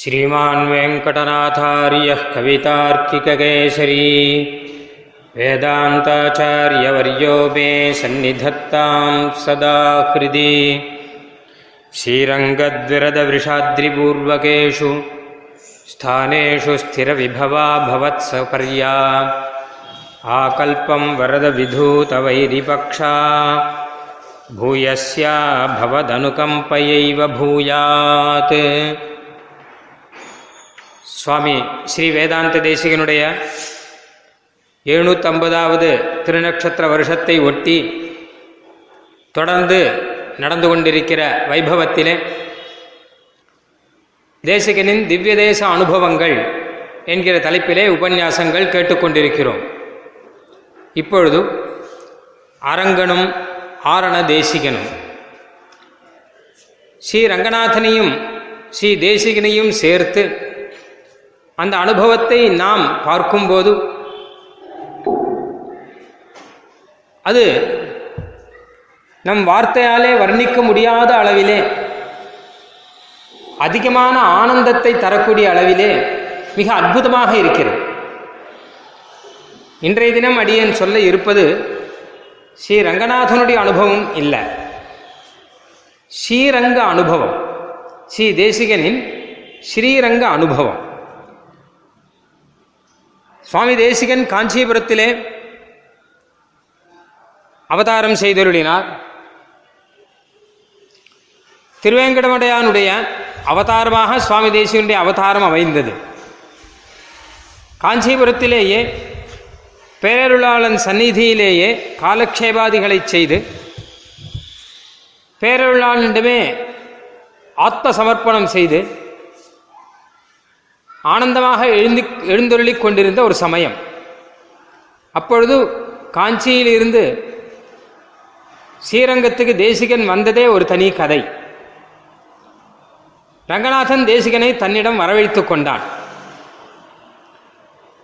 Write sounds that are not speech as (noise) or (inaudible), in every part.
श्रीमान् वेङ्कटनाथार्यः कवितार्किककेसरी वेदान्ताचार्यवर्यो मे सन्निधत्तां सदा हृदि श्रीरङ्गद्विरदवृषाद्रिपूर्वकेषु स्थानेषु स्थिरविभवा भवत्सपर्या। आकल्पं वरदविधूतवैरिपक्षा। भूयस्या भवदनुकम्पयैव भूयात् சுவாமி ஸ்ரீ வேதாந்த தேசிகனுடைய எழுநூற்றம்பதாவது திருநக்ஷத்திர வருஷத்தை ஒட்டி தொடர்ந்து நடந்து கொண்டிருக்கிற வைபவத்திலே தேசிகனின் திவ்ய தேச அனுபவங்கள் என்கிற தலைப்பிலே உபன்யாசங்கள் கேட்டுக்கொண்டிருக்கிறோம். இப்பொழுது அரங்கனும் ஆரண தேசிகனும். ஸ்ரீ ரங்கநாதனையும் ஸ்ரீ தேசிகனையும் சேர்த்து அந்த அனுபவத்தை நாம் பார்க்கும்போது அது நம் வார்த்தையாலே வர்ணிக்க முடியாத அளவிலே அதிகமான ஆனந்தத்தை தரக்கூடிய அளவிலே மிக அற்புதமாக இருக்கிறது. இன்றைய தினம் அடியேன் சொல்ல இருப்பது ஸ்ரீ ரங்கநாதனுடைய அனுபவம் இல்லை. ஸ்ரீரங்க அனுபவம் ஸ்ரீ தேசிகனின் ஸ்ரீரங்க அனுபவம். சுவாமி தேசிகன் காஞ்சிபுரத்திலே அவதாரம் செய்தருளினார். திருவேங்கடமடையானுடைய அவதாரமாக சுவாமி தேசிகனுடைய அவதாரம் அமைந்தது. காஞ்சிபுரத்திலேயே பேரருளாளன் சந்நிதியிலேயே காலக்ஷேபாதிகளை செய்து பேரருளாளனிடமே ஆத்ம சமர்ப்பணம் செய்து ஆனந்தமாக எழுந்து எழுந்தொருளிக் கொண்டிருந்த ஒரு சமயம். அப்பொழுது காஞ்சியிலிருந்து ஸ்ரீரங்கத்துக்கு தேசிகன் வந்ததே ஒரு தனி கதை. ரங்கநாதன் தேசிகனை தன்னிடம் வரவழைத்து கொண்டான்.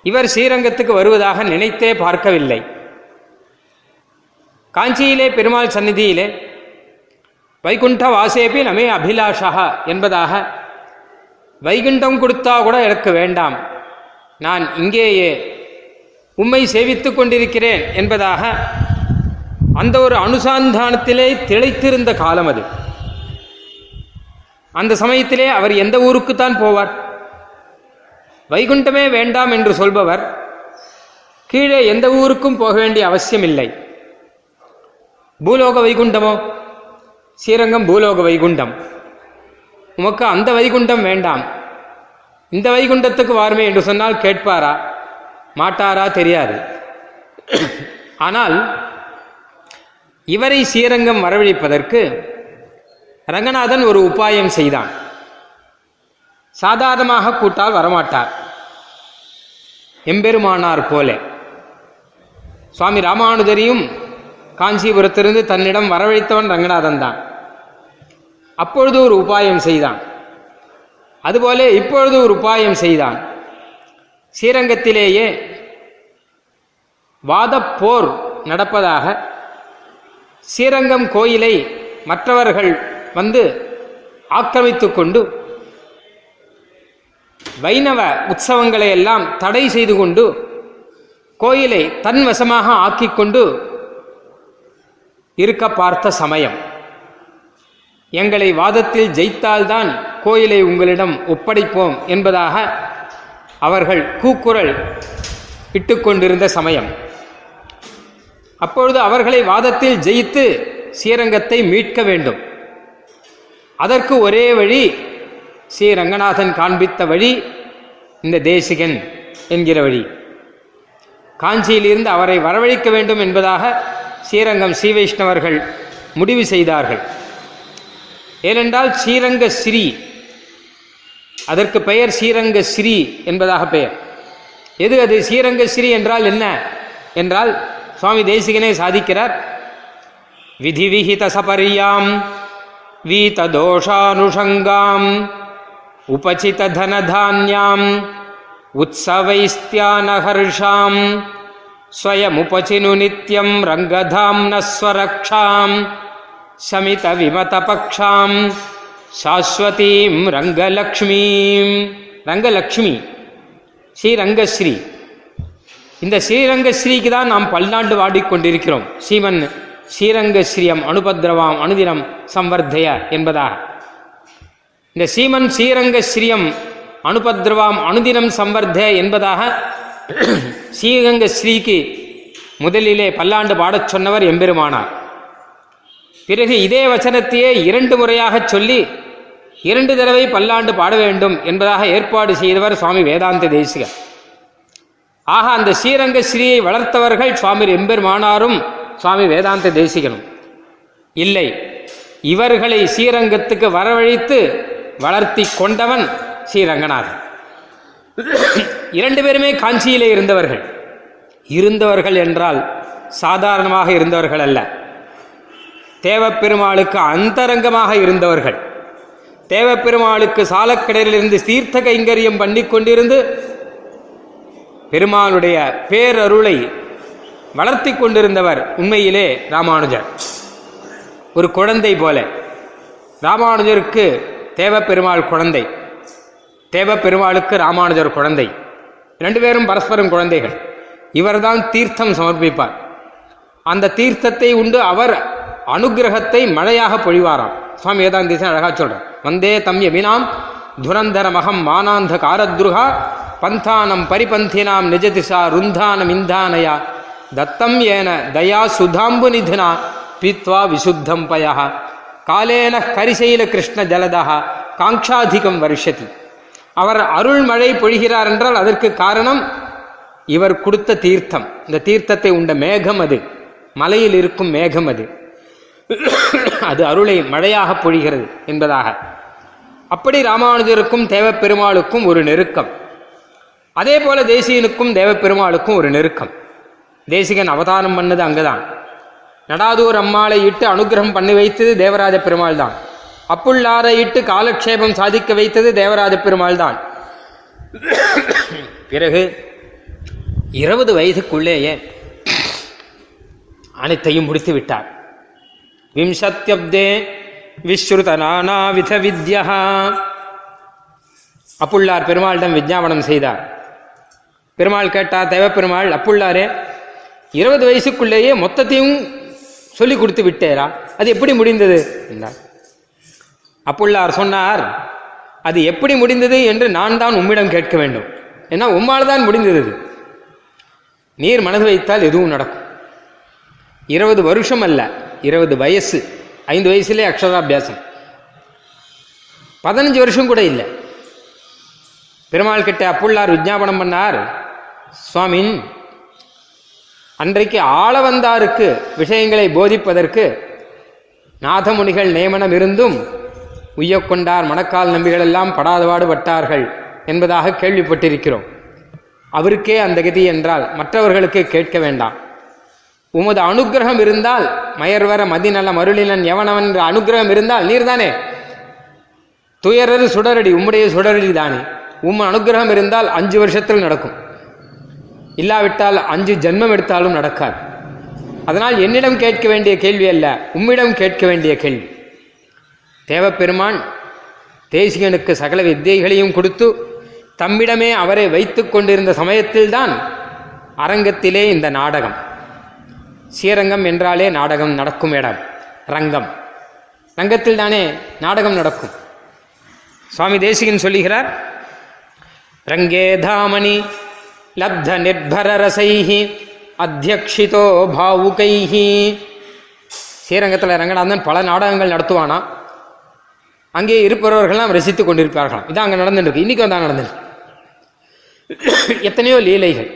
இவர் ஸ்ரீரங்கத்துக்கு வருவதாக நினைத்தே பார்க்கவில்லை. காஞ்சியிலே பெருமாள் சந்நிதியிலே வைகுண்ட வாசேபி நமே அபிலாஷா என்பதாக வைகுண்டம் கொடுத்தா கூட எனக்கு வேண்டாம். நான் இங்கேயே உம்மை சேவித்து கொண்டிருக்கிறேன் என்பதாக அந்த ஒரு அனுசந்தானத்திலே திளைத்திருந்த காலம் அது. அந்த சமயத்திலே அவர் எந்த ஊருக்குத்தான் போவார்? வைகுண்டமே வேண்டாம் என்று சொல்பவர் கீழே எந்த ஊருக்கும் போக வேண்டிய அவசியமில்லை. பூலோக வைகுண்டமோ? ஸ்ரீரங்கம் பூலோக வைகுண்டம். உமக்கு அந்த வைகுண்டம் வேண்டாம். இந்த வைகுண்டத்துக்கு வாருமே என்று சொன்னால் கேட்பாரா? மாட்டாரா? தெரியாது. ஆனால் இவரை ஸ்ரீரங்கம் வரவழைப்பதற்கு ரங்கநாதன் ஒரு உபாயம் செய்தான். சாதாரணமாக கூட்டால் வரமாட்டார். எம்பெருமானார் போல. சுவாமி ராமானுஜரையும் காஞ்சிபுரத்திலிருந்து தன்னிடம் வரவழைத்தவன் ரங்கநாதன் தான் அப்பொழுது ஒரு உபாயம் செய்தான். அதுபோல இப்பொழுது ஒரு உபாயம் செய்தான். ஸ்ரீரங்கத்திலேயே வாதப்போர் நடப்பதாக ஸ்ரீரங்கம் கோயிலை மற்றவர்கள் வந்து ஆக்கிரமித்து கொண்டு வைணவ உற்சவங்களை எல்லாம் தடை செய்து கொண்டு கோயிலை தன் வசமாக ஆக்கிக்கொண்டு இருக்க பார்த்த சமயம். எங்களை வாதத்தில் ஜெயித்தால்தான் கோயிலை உங்களிடம் ஒப்படைப்போம் என்பதாக அவர்கள் கூக்குரல் இட்டுக்கொண்டிருந்த சமயம். அப்பொழுது அவர்களை வாதத்தில் ஜெயித்து ஸ்ரீரங்கத்தை மீட்க வேண்டும். அதற்கு ஒரே வழி ஸ்ரீ ரங்கநாதன் காண்பித்த வழி இந்த தேசிகன் என்கிற வழி. காஞ்சியிலிருந்து அவரை வரவழைக்க வேண்டும் என்பதாக ஸ்ரீரங்கம் ஸ்ரீ வைஷ்ணவர்கள் முடிவு செய்தார்கள். ஏனென்றால் ஸ்ரீரங்க ஸ்ரீ அதற்கு பெயர் ஸ்ரீரங்க ஸ்ரீ என்பதாக பெயர். எது அது? ஸ்ரீரங்க ஸ்ரீ என்றால் என்ன? என்றால் சுவாமி தேசிகனே சாதிக்கிறார். விதி விஹித சபரியாம் வீத தோஷானுஷங்காம் உபசித தனதான்யாம் உற்சவைஸ்தியானஹர்ஷாம் ஸ்வயமுபசினு நித்யம் ரங்கதாம்னஸ்வரக்ஷாம் சமித விமதபக்ஷாம் சாஸ்வதீம் ரங்கலக்ஷ்மீம். ரங்கலக்ஷ்மி. ஸ்ரீரங்கஸ்ரீ. இந்த ஸ்ரீரங்கஸ்ரீக்கு தான் நாம் பல்லாண்டு வாடிக்கொண்டிருக்கிறோம். சீமன் ஸ்ரீரங்கஸ்ரீயம் அனுபத்ரவாம் அனுதினம் சம்வர்தய என்பதாக. இந்த சீமன் ஸ்ரீரங்கஸ்ரீயம் அனுபத்ரவாம் அனுதினம் சம்வர்தய என்பதாக ஸ்ரீரங்கஸ்ரீக்கு முதலிலே பல்லாண்டு பாடச் சொன்னவர் எம்பெருமானார். பிறகு இதே வச்சனத்தையே இரண்டு முறையாக சொல்லி இரண்டு தடவை பல்லாண்டு பாட வேண்டும் என்பதாக ஏற்பாடு செய்தவர் சுவாமி வேதாந்த தேசிகர். ஆக அந்த ஸ்ரீரங்க ஸ்ரீயை வளர்த்தவர்கள் சுவாமி எம்பெருமானாரும் சுவாமி வேதாந்த தேசிகனும் இல்லை இவர்களை ஸ்ரீரங்கத்துக்கு வரவழைத்து வளர்த்தி கொண்டவன் ஸ்ரீரங்கநாதன். இரண்டு பேருமே காஞ்சியிலே இருந்தவர்கள். இருந்தவர்கள் என்றால் சாதாரணமாக இருந்தவர்கள் அல்ல. தேவப்பெருமாளுக்கு அந்தரங்கமாக இருந்தவர்கள். தேவப்பெருமாளுக்கு சாலக்கடையிலிருந்து தீர்த்த கைங்கரியம் பண்ணி கொண்டிருந்து பெருமாளுடைய பேரருளை வளர்த்தி கொண்டிருந்தவர் உண்மையிலே ராமானுஜர். ஒரு குழந்தை போல. ராமானுஜருக்கு தேவப்பெருமாள் குழந்தை. தேவப்பெருமாளுக்கு ராமானுஜர் குழந்தை. ரெண்டு பேரும் பரஸ்பரம் குழந்தைகள். இவர்தான் தீர்த்தம் சமர்ப்பிப்பார். அந்த தீர்த்தத்தை உண்டு அவர் அனுகிரகத்தை மழையாக பொழிவாராம். சுவாமி வேதாந்தீசன் அழகா சொல்றார். வந்தே தம் யமினாம் துரந்தரமகம் மானாந்த காரத்ருகா பந்தானம் பரிபந்தினாம் நிஜதிசா ருந்தானம் இந்தானயா தத்தம் ஏன தயா சுதாம்பு நிதினா பீத்வா விசுத்தம் பயா காலேன கரிசைல கிருஷ்ண ஜலதா காங்காதிகம் வருஷதி. அவர் அருள்மழை பொழிகிறார் என்றால் அதற்கு காரணம் இவர் கொடுத்த தீர்த்தம். இந்த தீர்த்தத்தை உண்ட மேகம் அது. மலையில் இருக்கும் மேகம் அது. (coughs) அது அருளை மழையாக பொழிகிறது என்பதாக. அப்படி ராமானுஜருக்கும் தேவப்பெருமாளுக்கும் ஒரு நெருக்கம். அதே போல தேசிகனுக்கும் தேவப்பெருமாளுக்கும் ஒரு நெருக்கம். தேசிகன் அவதாரம் பண்ணது அங்குதான். நடாதூர் அம்மாளை இட்டு அனுகிரகம் பண்ணி வைத்தது தேவராஜ பெருமாள் தான் அப்புள்ளாரை இட்டு காலக்ஷேபம் சாதிக்க வைத்தது தேவராஜ பெருமாள் தான் (coughs) பிறகு இருபது வயதுக்குள்ளேயே அனைத்தையும் முடித்து விட்டார் விம்சத்தியப்தே விஸ்ருத நானாவித வித்யா அப்புள்ளார் பெருமாளிடம் விஜாபனம் செய்தார். பெருமாள் கேட்டார் தேவப்பெருமாள் அப்புள்ளாரே இருபது வயசுக்குள்ளேயே மொத்தத்தையும் சொல்லி கொடுத்து விட்டேரா? அது எப்படி முடிந்தது? என்றார். அப்புள்ளார் சொன்னார் அது எப்படி முடிந்தது என்று நான் தான் உம்மிடம் கேட்க வேண்டும். ஏன்னா உம்மால் தான் முடிந்தது நீர் மனது வைத்தால் எதுவும் நடக்கும். இருபது வருஷம் அல்ல. இருபது வயசு ஐந்து வயசுலேயே அக்ஷராபியாசம். பதினஞ்சு வருஷம் கூட இல்லை. பெருமாள் கிட்ட அப்புள்ளார் விஜாபனம் பண்ணார் சுவாமின் அன்றைக்கு ஆள வந்தாருக்கு விஷயங்களை போதிப்பதற்கு நாதமுனிகள் நியமனம் இருந்தும் உய்யக்கொண்டார் மணக்கால் நம்பிகள் எல்லாம் படாதபாடு பட்டார்கள் என்பதாக கேள்விப்பட்டிருக்கிறோம். அவருக்கே அந்த கதி என்றால் மற்றவர்களுக்கு கேட்க வேண்டாம். உமது அனுக்கிரகம் இருந்தால் மயர்வர மதிநல மருளினன் எவனவன் என்ற அனுக்கிரகம் இருந்தால் நீர்தானே? துயரது சுடரடி உம்முடைய சுடரடி தானே. உம் அனுக்கிரகம் இருந்தால் அஞ்சு வருஷத்தில் நடக்கும். இல்லாவிட்டால் அஞ்சு ஜென்மம் எடுத்தாலும் நடக்காது. அதனால் என்னிடம் கேட்க வேண்டிய கேள்வி அல்ல உம்மிடம் கேட்க வேண்டிய கேள்வி. தேவப்பெருமான் தேசிகனுக்கு சகல வித்தியைகளையும் கொடுத்து தம்மிடமே அவரை வைத்து கொண்டிருந்த சமயத்தில்தான் அரங்கத்திலே இந்த நாடகம். ஸ்ரீரங்கம் என்றாலே நாடகம் நடக்கும் இடம். ரங்கம். ரங்கத்தில் தானே நாடகம் நடக்கும். சுவாமி தேசிகன் சொல்லுகிறார் ரங்கே தாமணி லப்த நிர்பர ரசைஹி அத்தியக்ஷிதோ பாவுகைஹி. ஸ்ரீரங்கத்தில் ரங்கநாதன் பல நாடகங்கள் நடத்துவானா? அங்கே இருப்பவர்கள்லாம் ரசித்துக் கொண்டிருப்பார்களாம். இதான் அங்கே நடந்துருக்கு இன்றைக்கும் தான் நடந்துருக்கு எத்தனையோ லீலைகள்.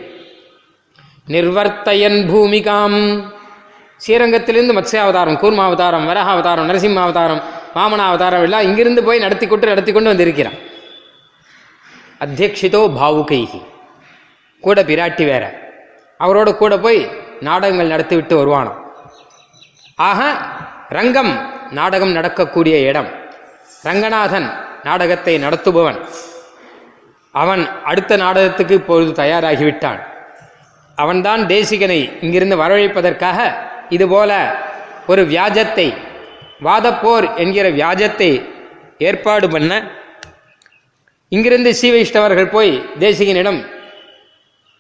நிர்வர்த்தயன் பூமிகாம். ஸ்ரீரங்கத்திலிருந்து மத்ஸ்ய அவதாரம் கூர்ம அவதாரம் வரஹ அவதாரம் நரசிம்ம அவதாரம் வாமன அவதாரம் எல்லாம் இங்கிருந்து போய் நடத்தி கொண்டு நடத்தி கொண்டு வந்திருக்கிறான் அத்தியக்ஷிதோ பாவுகைகி கூட பிராட்டி வேற. அவரோட கூட போய் நாடகங்கள் நடத்தி விட்டு வருவானாம். ஆக ரங்கம் நாடகம் நடக்கக்கூடிய இடம். ரங்கநாதன் நாடகத்தை நடத்துபவன். அவன் அடுத்த நாடகத்துக்கு இப்பொழுது தயாராகிவிட்டான். அவன்தான் தேசிகனை இங்கிருந்து வரவழைப்பதற்காக இதுபோல ஒரு வியாஜத்தை வாதப்போர் என்கிற வியாஜத்தை ஏற்பாடு பண்ண இங்கிருந்து ஸ்ரீ வைஷ்ணவர்கள் போய் தேசிகனிடம்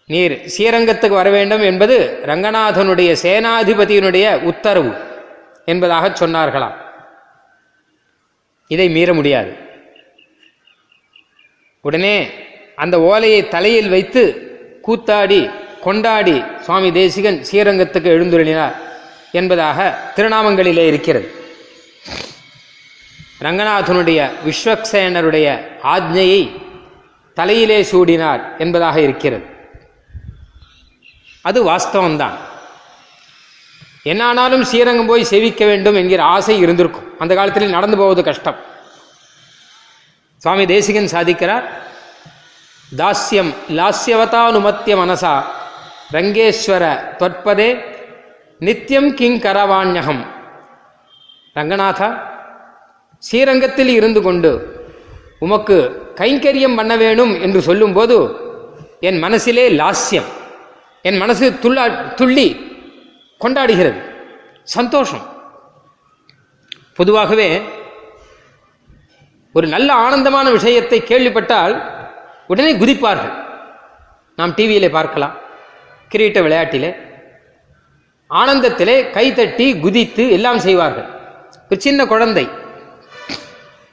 நீர் ஸ்ரீரங்கத்துக்கு வர வேண்டும் என்பது ரங்கநாதனுடைய சேனாதிபதியினுடைய உத்தரவு என்பதாக சொன்னார்களாம். இதை மீற முடியாது. உடனே அந்த ஓலையை தலையில் வைத்து கூத்தாடி கொண்டாடி சுவாமி தேசிகன் ஸ்ரீரங்கத்துக்கு எழுந்துருளினார் என்பதாக திருநாமங்களிலே இருக்கிறது. ரங்கநாதனுடைய விஸ்வக்சேனருடைய ஆజ్ఞையை தலையிலே சூடினார் என்பதாக இருக்கிறது. அது வாஸ்தவம்தான். என்னானாலும் ஸ்ரீரங்கம் போய் சேவிக்க வேண்டும் என்கிற ஆசை இருந்திருக்கும். அந்த காலத்தில் நடந்து போவது கஷ்டம். சுவாமி தேசிகன் சாதிக்கிறார் தாஸ்யம் லாஸ்யவதானுமத்திய மனசா ரங்கேஸ்வர தொற்பதே நித்தியம் கிங் கரவாண்யகம் ரங்கநாதா ஸ்ரீரங்கத்தில் இருந்து கொண்டு உமக்கு கைங்கரியம் பண்ண வேணும் என்று சொல்லும்போது என் மனசிலே லாஸ்யம் என் மனசு துள்ளா துள்ளி கொண்டாடுகிறது. சந்தோஷம். பொதுவாகவே ஒரு நல்ல ஆனந்தமான விஷயத்தை கேள்விப்பட்டால் உடனே குதிப்பார்கள். நாம் டிவியிலே பார்க்கலாம். கிரீட்ட விளையாட்டிலே ஆனந்தத்திலே கைத்தட்டி குதித்து எல்லாம் செய்வார்கள். ஒரு சின்ன குழந்தை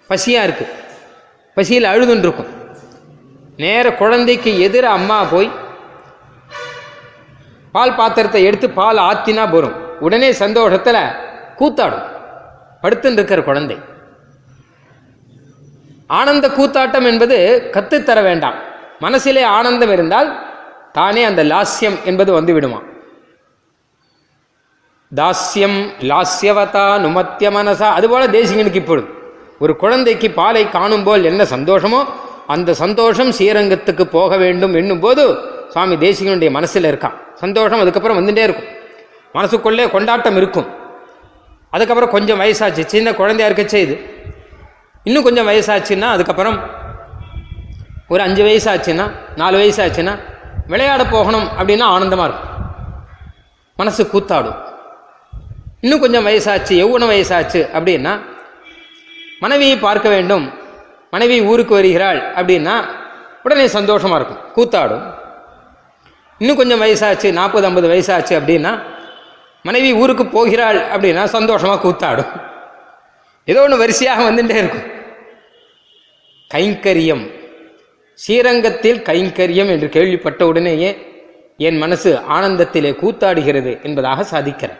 பசியாக இருக்கு. பசியில் அழுதுன்றிருக்கும். நேர குழந்தைக்கு எதிர அம்மா போய் பால் பாத்திரத்தை எடுத்து பால் ஆத்தினா போகும் உடனே சந்தோஷத்தில் கூத்தாடும். படுத்துன்னு இருக்கிற குழந்தை. ஆனந்த கூத்தாட்டம் என்பது கத்துத்தர வேண்டாம். மனசிலே ஆனந்தம் இருந்தால் தானே அந்த லாஸ்யம் என்பது வந்து விடுமா தாஸ்யம் லாஸ்யவதா நுமத்திய மனசா. அதுபோல தேசிகனுக்கு இப்பொழுது. ஒரு குழந்தைக்கு பாலை காணும் போல் என்ன சந்தோஷமோ அந்த சந்தோஷம் ஸ்ரீரங்கத்துக்கு போக வேண்டும் என்னும் போது சுவாமி தேசிகனுடைய மனசில் இருக்கான் சந்தோஷம் அதுக்கப்புறம் வந்துட்டே இருக்கும். மனசுக்குள்ளே கொண்டாட்டம் இருக்கும். அதுக்கப்புறம் கொஞ்சம் வயசாச்சு. சின்ன குழந்தையா இருக்க செய்து இன்னும் கொஞ்சம் வயசாச்சுன்னா அதுக்கப்புறம் ஒரு அஞ்சு வயசாச்சுன்னா நாலு வயசாச்சுன்னா விளையாட போகணும் அப்படின்னா ஆனந்தமாக இருக்கும். மனசு கூத்தாடும். இன்னும் கொஞ்சம் வயசாச்சு எவ்வளோ வயசாச்சு அப்படின்னா மனைவியை பார்க்க வேண்டும். மனைவி ஊருக்கு வருகிறாள் அப்படின்னா உடனே சந்தோஷமாக இருக்கும். கூத்தாடும். இன்னும் கொஞ்சம் வயசாச்சு நாற்பது ஐம்பது வயசாச்சு அப்படின்னா மனைவி ஊருக்கு போகிறாள் அப்படின்னா சந்தோஷமாக கூத்தாடும். ஏதோ ஒன்று வரிசையாக வந்துட்டே இருக்கும். கைங்கரியம். ஸ்ரீரங்கத்தில் கைங்கரியம் என்று கேள்விப்பட்ட உடனேயே என் மனசு ஆனந்தத்திலே கூத்தாடுகிறது என்பதாக சாதிக்கிறார்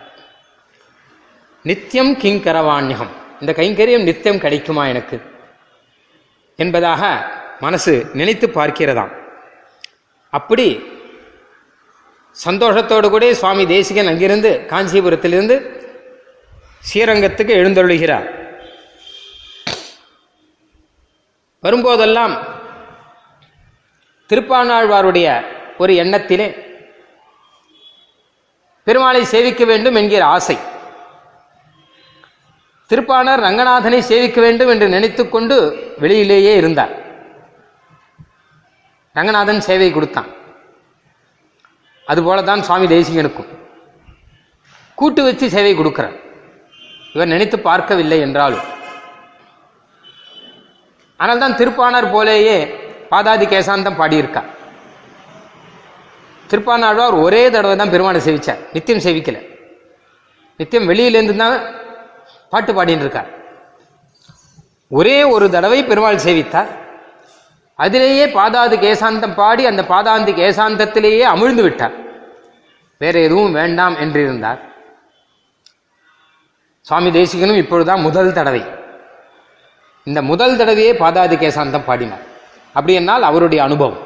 நித்தியம் கிங்கரவாண்யகம் இந்த கைங்கரியம் நித்தியம் கிடைக்குமா எனக்கு? என்பதாக மனசு நினைத்து பார்க்கிறதாம். அப்படி சந்தோஷத்தோடு கூட சுவாமி தேசிகன் அங்கிருந்து காஞ்சிபுரத்திலிருந்து ஸ்ரீரங்கத்துக்கு எழுந்தொழுகிறார் வரும்போதெல்லாம் திருப்பாணாழ்வாருடைய ஒரு எண்ணத்திலே பெருமாளை சேவிக்க வேண்டும் என்கிற ஆசை. திருப்பாணர் ரங்கநாதனை சேவிக்க வேண்டும் என்று நினைத்துக்கொண்டு வெளியிலேயே இருந்தார். ரங்கநாதன் சேவை கொடுத்தான். அதுபோல தான் சுவாமி தேசிகனுக்கும். கூட்டு வச்சு சேவை கொடுக்கிறார். இவர் நினைத்து பார்க்கவில்லை என்றாலும். ஆனால் தான் திருப்பாணர் போலேயே பாதாதி கேசாந்தம் பாடியிருக்கா. திருப்பானாழ்வார் ஒரே தடவை தான் பெருமானை சேவிச்சார். நித்தியம் சேவிக்கல. நித்தியம் வெளியிலேருந்து தான் பாட்டு பாடின்னு இருக்கார் ஒரே ஒரு தடவை பெருமாள் சேவித்தார். அதிலேயே பாதாது கேசாந்தம் பாடி அந்த பாதாந்தி கேசாந்தத்திலேயே அமிழ்ந்து விட்டார். வேற எதுவும் வேண்டாம் என்றிருந்தார். சுவாமி தேசிகனும் இப்பொழுதுதான் முதல் தடவை. இந்த முதல் தடவையே பாதாதி கேசாந்தம் பாடினார். அப்படி என்னால் அவருடைய அனுபவம்.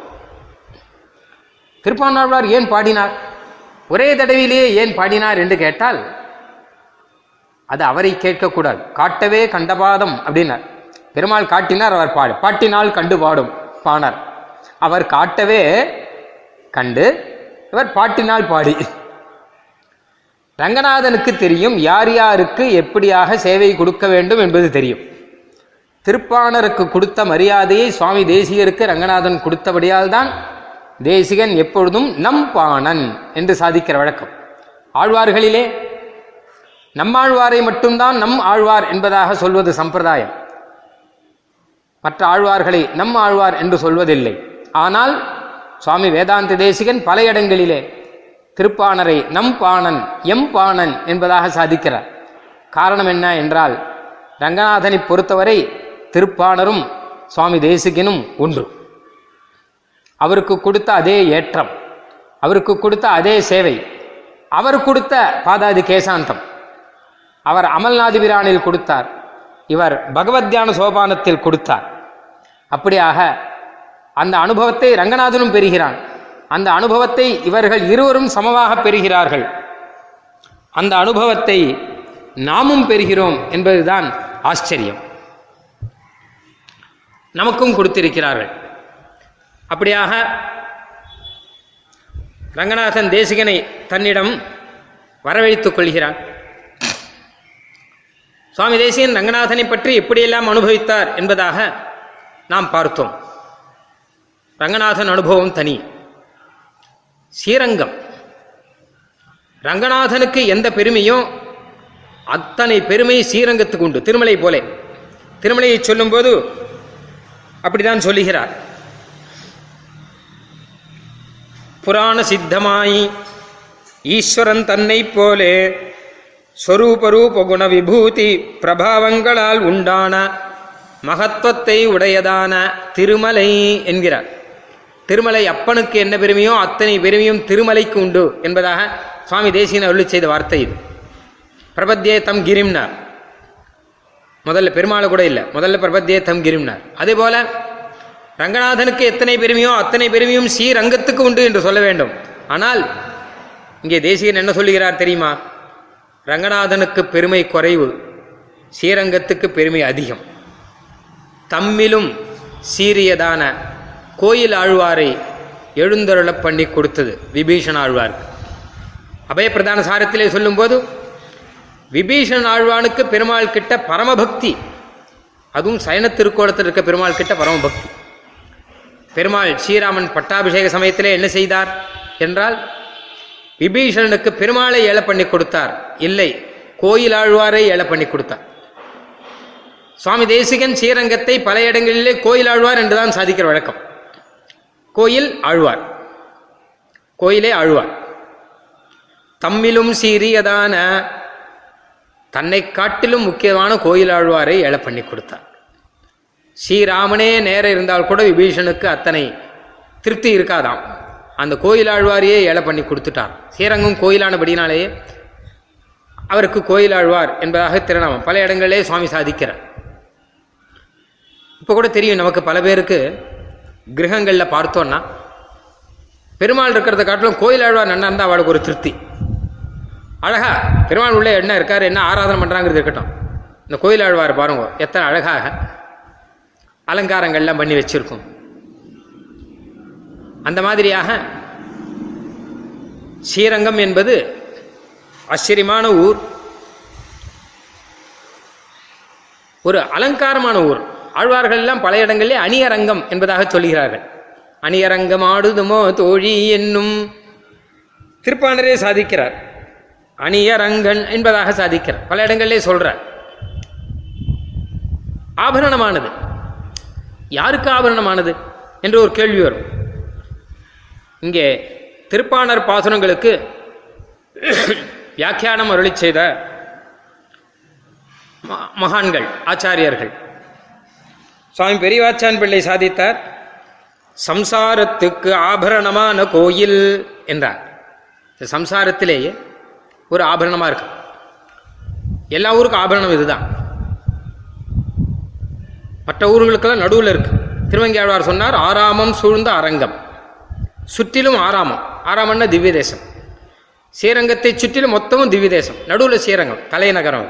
திருப்பாணாழ்வார் ஏன் பாடினார்? ஒரே தடவையிலேயே ஏன் பாடினார் என்று கேட்டால் அது அவரை கேட்கக்கூடாது. காட்டவே கண்டபாதம் அப்படின்னார். பெருமாள் காட்டினார் அவர் பாடு பாட்டினால் கண்டு பாடும் பானார். அவர் காட்டவே கண்டு இவர் பாட்டினால் பாடி. ரங்கநாதனுக்கு தெரியும் யார் யாருக்கு எப்படியாக சேவை கொடுக்க வேண்டும் என்பது தெரியும். திருப்பாணருக்கு கொடுத்த மரியாதையை சுவாமி தேசிகருக்கு ரங்கநாதன் கொடுத்தபடியால் தான் தேசிகன் எப்பொழுதும் நம் பாணன் என்று சாதிக்கிற வழக்கம். ஆழ்வார்களிலே நம்மாழ்வாரை மட்டும்தான் நம் ஆழ்வார் என்பதாக சொல்வது சம்பிரதாயம். மற்ற ஆழ்வார்களை நம் ஆழ்வார் என்று சொல்வதில்லை. ஆனால் சுவாமி வேதாந்த தேசிகன் பல இடங்களிலே திருப்பாணரை நம் பாணன் எம் பாணன் என்பதாக சாதிக்கிறார். காரணம் என்ன என்றால் ரங்கநாதனை பொறுத்தவரை திருப்பாணரும் சுவாமி தேசிகனும் ஒன்று. அவருக்கு கொடுத்த அதே ஏற்றம் அவருக்கு கொடுத்த அதே சேவை அவர் கொடுத்த பாதாதி கேசாந்தம். அவர் அமல்நாதிபிரானில் கொடுத்தார் இவர் பகவத்யான சோபானத்தில் கொடுத்தார். அப்படியாக அந்த அனுபவத்தை ரங்கநாதனும் பெறுகிறான். அந்த அனுபவத்தை இவர்கள் இருவரும் சமமாக பெறுகிறார்கள். அந்த அனுபவத்தை நாமும் பெறுகிறோம் என்பதுதான் ஆச்சரியம். நமக்கும் கொடுத்திருக்கிறார்கள். அப்படியாக ரங்கநாதன் தேசிகனை தன்னிடம் வரவழைத்துக் கொள்கிறான். சுவாமி தேசிகன் ரங்கநாதனை பற்றி எப்படியெல்லாம் அனுபவித்தார் என்பதாக நாம் பார்த்தோம். ரங்கநாதன் அனுபவம் தனி. ஸ்ரீரங்கம். ரங்கநாதனுக்கு எந்த பெருமையோ அத்தனை பெருமை ஸ்ரீரங்கத்துக்கு உண்டு. திருமலை போலே. திருமலையை சொல்லும்போது அப்படிதான் சொல்லுகிறார். புராண சித்தமாய் ஈஸ்வரன் தன்னை போலே ஸ்வரூபரூப குண விபூதி பிரபாவங்களால் உண்டான மகத்துவத்தை உடையதான திருமலை என்கிறார். திருமலை அப்பனுக்கு என்ன பெருமையோ அத்தனை பெருமையும் திருமலைக்கு உண்டு என்பதாக சுவாமி தேசியன் அருளி செய்த வார்த்தை இது. பிரபத்தியே தம் கிரிம்னார். முதல்ல பெருமாளை கூட இல்லை. முதல்ல பிரபத்தியே தம் கிரிம்னார். அதே போல ரங்கநாதனுக்கு எத்தனை பெருமையோ அத்தனை பெருமையும் ஸ்ரீரங்கத்துக்கு உண்டு என்று சொல்ல வேண்டும். ஆனால் இங்கே தேசியன் என்ன சொல்லுகிறார் தெரியுமா? ரங்கநாதனுக்கு பெருமை குறைவு ஸ்ரீரங்கத்துக்கு பெருமை அதிகம். தம்மிலும் சீரியதான கோயில் ஆழ்வாரை எழுந்தருளப் பண்ணி கொடுத்தது விபீஷண ஆழ்வாருக்கு. அபயப்பிரதான சாரத்திலே சொல்லும்போது விபீஷன் ஆழ்வானுக்கு பெருமாள் கிட்ட பரமபக்தி. அதுவும் சயன திருக்கோலத்தில் இருக்க பெருமாள் கிட்ட பரமபக்தி. பெருமாள் ஸ்ரீராமன் பட்டாபிஷேக சமயத்திலே என்ன செய்தார் என்றால் விபீஷணனுக்கு பெருமாளை ஏழை பண்ணி கொடுத்தார். இல்லை கோயில் ஆழ்வாரை ஏழை பண்ணி கொடுத்தார். சுவாமி தேசிகன் ஸ்ரீரங்கத்தை பல இடங்களிலே கோயில் ஆழ்வார் என்றுதான் சாதிக்கிற வழக்கம். கோயில் ஆழ்வார். கோயிலே ஆழ்வார். தம்மிலும் சீரியதான தன்னை காட்டிலும் முக்கியமான கோயில் ஆழ்வாரை ஏழை பண்ணி கொடுத்தார். ஸ்ரீராமனே நேரம் இருந்தால் கூட விபீஷனுக்கு அத்தனை திருப்தி இருக்காதாம். அந்த கோயில் ஆழ்வாரையே ஏழை பண்ணி கொடுத்துட்டார். ஸ்ரீரங்கம் கோயிலானபடினாலேயே அவருக்கு கோயில் ஆழ்வார் என்பதாக திருநாமம். பல இடங்களிலே சுவாமி சாதிக்கிறார். இப்போ கூட தெரியும் நமக்கு பல பேருக்கு கிரகங்களில் பார்த்தோன்னா பெருமாள் இருக்கிறத காட்டிலும் கோயிலாழ்வார் நன்னா இருந்தால் அவளுக்கு ஒரு திருப்தி. அழகா பெருமாள் உள்ளே என்ன இருக்கார் என்ன ஆராதனை பண்ணுறாங்கிறது இருக்கட்டும். இந்த கோயில் ஆழ்வார் பாருங்க எத்தனை அழகாக அலங்காரங்கள்லாம் பண்ணி வச்சுருக்கோம். அந்த மாதிரியாக ஸ்ரீரங்கம் என்பது ஆச்சரியமான ஊர். ஒரு அலங்காரமான ஊர். ஆழ்வார்கள் எல்லாம் பல இடங்களிலே அணியரங்கம் என்பதாக சொல்கிறார்கள். அணியரங்கம் ஆடுதுமோ தோழி என்னும் திருப்பாணரே சாதிக்கிறார். அணியரங்கன் என்பதாக சாதிக்கிறார். பல இடங்களிலே சொல்றார். ஆபரணமானது. யாருக்கு ஆபரணமானது என்று ஒரு கேள்வி வரும். இங்கே திருப்பாணர் பாசுரங்களுக்கு வியாக்கியானம் அருளி செய்த ம- மகான்கள் ஆச்சாரியர்கள். சுவாமி பெரியவாச்சான் பிள்ளை சாதித்தார். சம்சாரத்துக்கு ஆபரணமான கோயில் என்றார். சம்சாரத்திலேயே ஒரு ஆபரணமாக இருக்கு. எல்லா ஊருக்கும் ஆபரணம் இதுதான். மற்ற ஊர்களுக்கெல்லாம் நடுவில் இருக்கு. திருவங்கியாழ்வார் சொன்னார் ஆராமம் சூழ்ந்த அரங்கம். சுற்றிலும் ஆராமம். ஆராமம்னா திவ்ய தேசம். ஸ்ரீரங்கத்தை சுற்றிலும் மொத்தமும் திவ்ய தேசம். நடுவில் ஸ்ரீரங்கம் தலைநகரம்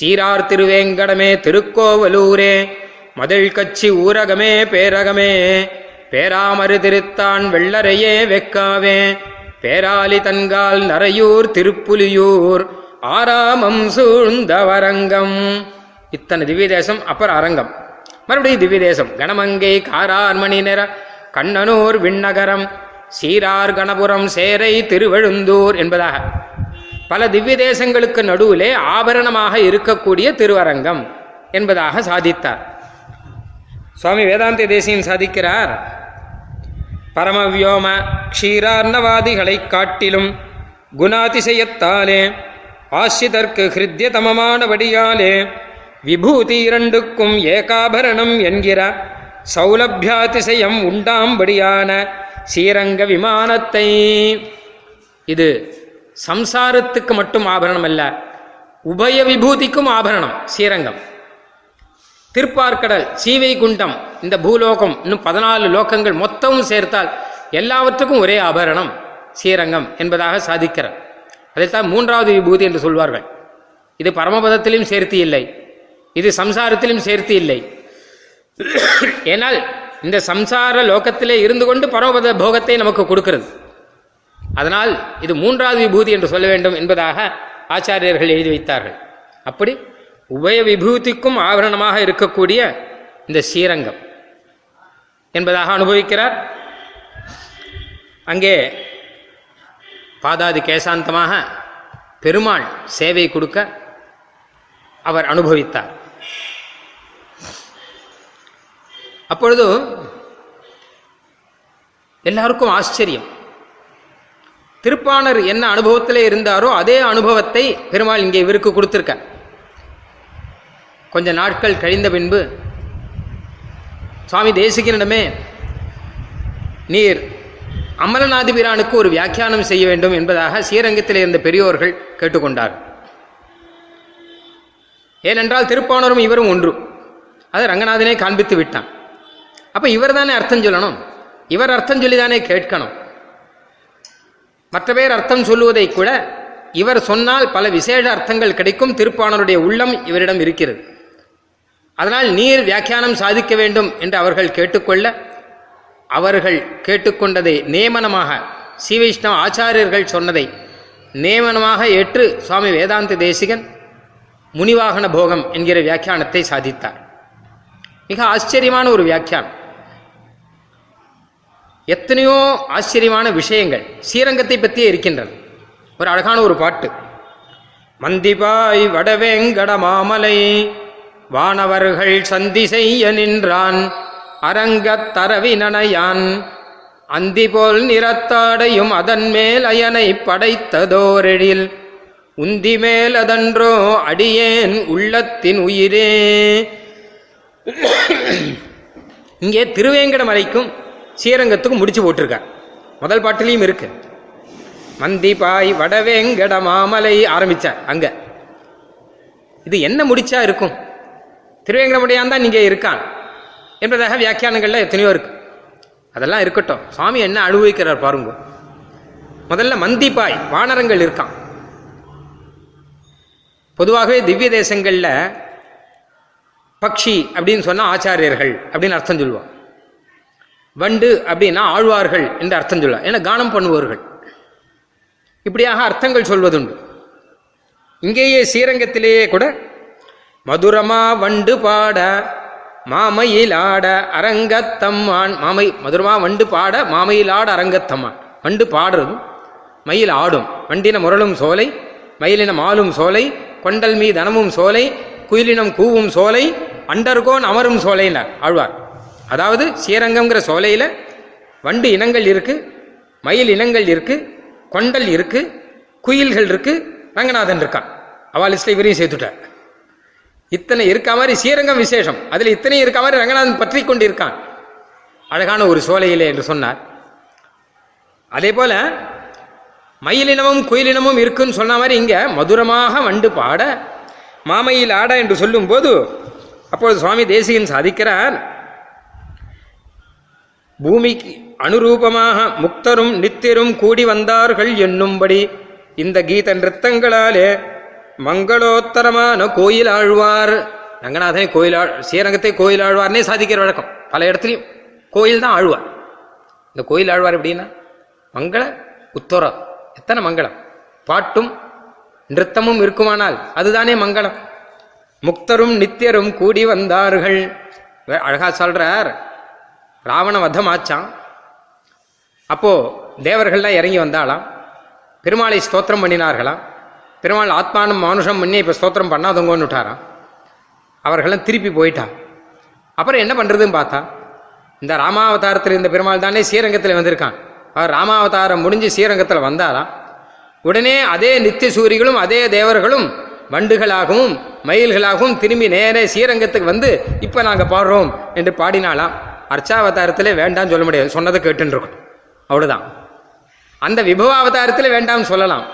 சீரார் திருவேங்கடமே திருக்கோவலூரே மதில் கட்சி ஊரகமே பேரகமே பேராமரு திருத்தான் வெள்ளரையே வெக்காவே. பேராலி தன்கால் நரையூர் திருப்புலியூர் ஆராமம் சூழ்ந்தவரங்கம் இத்தனை திவ்ய தேசம் அப்புறம் அரங்கம். மறுபடியும் திவ்ய தேசம் கணமங்கை காரார் மணி நிற கண்ணனூர் விண்ணகரம் சீரார் கணபுரம் சேரை திருவழுந்தூர் என்பதாக. பல திவ்ய தேசங்களுக்கு நடுவிலே ஆபரணமாக இருக்கக்கூடிய திருவரங்கம் என்பதாக சாதித்தார். சுவாமி வேதாந்த தேசியன் சாதிக்கிறார். பரமவியோம க்ஷீரார்ணவாதிகளை காட்டிலும் குணாதிசயத்தாலே ஆசிதற்கு ஹிருத்தியதமமானபடியாலே விபூதி இரண்டுக்கும் ஏகாபரணம் என்கிற சௌலபியாதிசயம் உண்டாம்படியான சீரங்க விமானத்தை இது சம்சாரத்துக்கு மட்டும் ஆபரணம் அல்ல உபய விபூதிக்கும் ஆபரணம் சீரங்கம் திருப்பார்கடல் சீவை குண்டம் இந்த பூலோகம் இன்னும் பதினாலு லோகங்கள் மொத்தமும் சேர்த்தால் எல்லாவற்றுக்கும் ஒரே ஆபரணம் ஸ்ரீரங்கம் என்பதாக சாதிக்கிறார். அதைத்தான் மூன்றாவது விபூதி என்று சொல்வார்கள். இது பரமபதத்திலும் சேர்த்து இல்லை. இது சம்சாரத்திலும் சேர்த்து இல்லை. ஏனால் இந்த சம்சார லோகத்திலே இருந்து கொண்டு பரமபத போகத்தை நமக்கு கொடுக்கிறது. அதனால் இது மூன்றாவது விபூதி என்று சொல்ல வேண்டும் என்பதாக ஆச்சாரியர்கள் எழுதி வைத்தார்கள். அப்படி உபய விபூதிக்கும் ஆபரணமாக இருக்கக்கூடிய இந்த ஸ்ரீரங்கம். என்பதாக அனுபவிக்கிறார். அங்கே பாதாதி கேசாந்தமாக பெருமாள் சேவை கொடுக்க அவர் அனுபவித்தார். அப்பொழுது எல்லாருக்கும் ஆச்சரியம். திருப்பாணர் என்ன அனுபவத்தில் இருந்தாரோ அதே அனுபவத்தை பெருமாள் இங்கே இவருக்கு கொடுத்துருக்கார். கொஞ்ச நாட்கள் கழிந்த பின்பு சுவாமி தேசிகனிடமே நீர் அமலநாதிபிரானுக்கு ஒரு வியாக்கியானம் செய்ய வேண்டும் என்பதாக ஸ்ரீரங்கத்தில் இருந்த பெரியோர்கள் கேட்டுக்கொண்டார். ஏனென்றால் திருப்பானூரும் இவரும் ஒன்று. அதை ரங்கநாதனே காண்பித்து விட்டான். அப்போ இவர் தானே அர்த்தம் சொல்லணும்? இவர் அர்த்தம் சொல்லி தானே கேட்கணும்? மற்ற பேர் அர்த்தம் சொல்லுவதை கூட இவர் சொன்னால் பல விசேஷ அர்த்தங்கள் கிடைக்கும். திருப்பானருடைய உள்ளம் இவரிடம் இருக்கிறது. அதனால் நீர் வியாக்கியானம் சாதிக்க வேண்டும் என்று அவர்கள் கேட்டுக்கொள்ள அவர்கள் கேட்டுக்கொண்டதை நியமனமாக ஸ்ரீ வைஷ்ணவ ஆச்சாரியர்கள் சொன்னதை நியமனமாக ஏற்று சுவாமி வேதாந்த தேசிகன் முனிவாகன போகம் என்கிற வியாக்கியானத்தை சாதித்தார். மிக ஆச்சரியமான ஒரு வியாக்கியானம். எத்தனையோ ஆச்சரியமான விஷயங்கள் ஸ்ரீரங்கத்தை பற்றியே இருக்கின்றன. ஒரு அழகான ஒரு பாட்டு. மந்திபாய் வடவேங்கட மாமலை வானவர்கள் சந்தி செய்ய நின்றான் அரங்கத் தரவினனையான் அந்தி போல் நிறத்தாடையும் அதன் மேல் அயனை படைத்ததோரெழில் உந்தி மேல் அதன்றோ அடியேன் உள்ளத்தின் உயிரே. இங்கே திருவேங்கடமலைக்கும் ஸ்ரீரங்கத்துக்கும் முடிச்சு போட்டிருக்கார் முதல் பாட்டிலையும் இருக்கு. மந்திபாய் வடவேங்கட மாமலை ஆரம்பிச்சார் அங்க. இது என்ன முடிச்சா இருக்கும்? திருவேங்கடமுடியான் தான் இங்கே இருக்கான் என்பதாக வியாக்கியானங்கள்ல எத்தனையோ இருக்கு. அதெல்லாம் இருக்கட்டும். சுவாமி என்ன அனுபவிக்கிறார் பாருங்க. முதல்ல மந்திப்பாய் வானரங்கள் இருக்கான். பொதுவாகவே திவ்ய தேசங்களில் பக்ஷி அப்படின்னு சொன்னால் ஆச்சாரியர்கள் அப்படின்னு அர்த்தம் சொல்லுவான் வண்டு அப்படின்னா ஆழ்வார்கள் என்று அர்த்தம் சொல்லுவார் ஏன்னா கானம் பண்ணுவார்கள் இப்படியாக அர்த்தங்கள் சொல்வதுண்டு. இங்கேயே ஸ்ரீரங்கத்திலேயே கூட மதுரமா வண்டு பாட மாமையில் ஆட அரங்கத்தம்மான் மாமை மதுரமா வண்டு பாட மாமையில் ஆட அரங்கத்தம்மான் வண்டு பாடுறதும் மயில் ஆடும். வண்டின முரளும் சோலை மயிலினம் ஆளும் சோலை கொண்டல் மீ தனமும் சோலை குயிலினம் கூவும் சோலை அண்டர்கோன் அமரும் சோலைனார் ஆழ்வார். அதாவது ஸ்ரீரங்கம்ங்கிற சோலையில் வண்டு இனங்கள் இருக்குது மயில் இனங்கள் இருக்கு கொண்டல் இருக்குது குயில்கள் இருக்குது ரங்கநாதன் இருக்கான். அவள் லிஸ்ட்ல இவரையும் சேர்த்துட்டார். இத்தனை இருக்க மாதிரி ஸ்ரீரங்கம் விசேஷம். அதில் இத்தனை இருக்க மாதிரி ரங்கநாதன் பற்றி கொண்டு இருக்கான் அழகான ஒரு சோலையிலே என்று சொன்னார். அதே போல மயிலினமும் குயிலினமும் இருக்குன்னு சொன்ன மாதிரி இங்கே மதுரமாக வண்டு பாட மாமையில் ஆட என்று சொல்லும் போது அப்பொழுது சுவாமி தேசிகன் சாதிக்கிறார். பூமிக்கு அனுரூபமாக முக்தரும் நித்திரும் கூடி வந்தார்கள் என்னும்படி இந்த கீத நிறுத்தங்களாலே மங்களோத்தரமான கோயில் ஆழ்வார். ரங்கநாதனை கோயில் ஆழ் ஸ்ரீரங்கத்தை கோயில் ஆழ்வார்னே சாதிக்கிற வழக்கம். பல இடத்துலையும் கோயில் தான் ஆழ்வார். இந்த கோயில் ஆழ்வார் எப்படின்னா மங்கள உத்தரம் எத்தனை மங்களம்? பாட்டும் நிறுத்தமும் இருக்குமானால் அதுதானே மங்களம். முக்தரும் நித்தியரும் கூடி வந்தார்கள். அழகா சொல்றார். ராவண வதம் ஆச்சான் அப்போ தேவர்கள்லாம் இறங்கி வந்தாலாம் பெருமாளை ஸ்தோத்திரம் பண்ணினார்களாம். பெருமாள் ஆத்மானம் மானுஷம் பண்ணி இப்போ ஸ்தோத்திரம் பண்ணாதவங்கன்னு விட்டாராம் அவர்கள்லாம் திருப்பி போயிட்டா. அப்புறம் என்ன பண்ணுறதுன்னு பார்த்தா இந்த ராமாவதாரத்தில் இந்த பெருமாள் தானே ஸ்ரீரங்கத்தில் வந்திருக்கான். அவர் ராமாவதாரம் முடிஞ்சு ஸ்ரீரங்கத்தில் வந்தாராம் உடனே அதே நித்திய சூரிகளும் அதே தேவர்களும் வண்டுகளாகவும் மயில்களாகவும் திரும்பி நேரே ஸ்ரீரங்கத்துக்கு வந்து இப்போ நாங்கள் பாடுறோம் என்று பாடினாலாம் அர்ச்சாவதாரத்திலே வேண்டாம்னு சொல்ல முடியாது. சொன்னதை கேட்டுன்னு அவ்வளோதான் அந்த விபவாவதாரத்தில் வேண்டாம்னு சொல்லலாம்.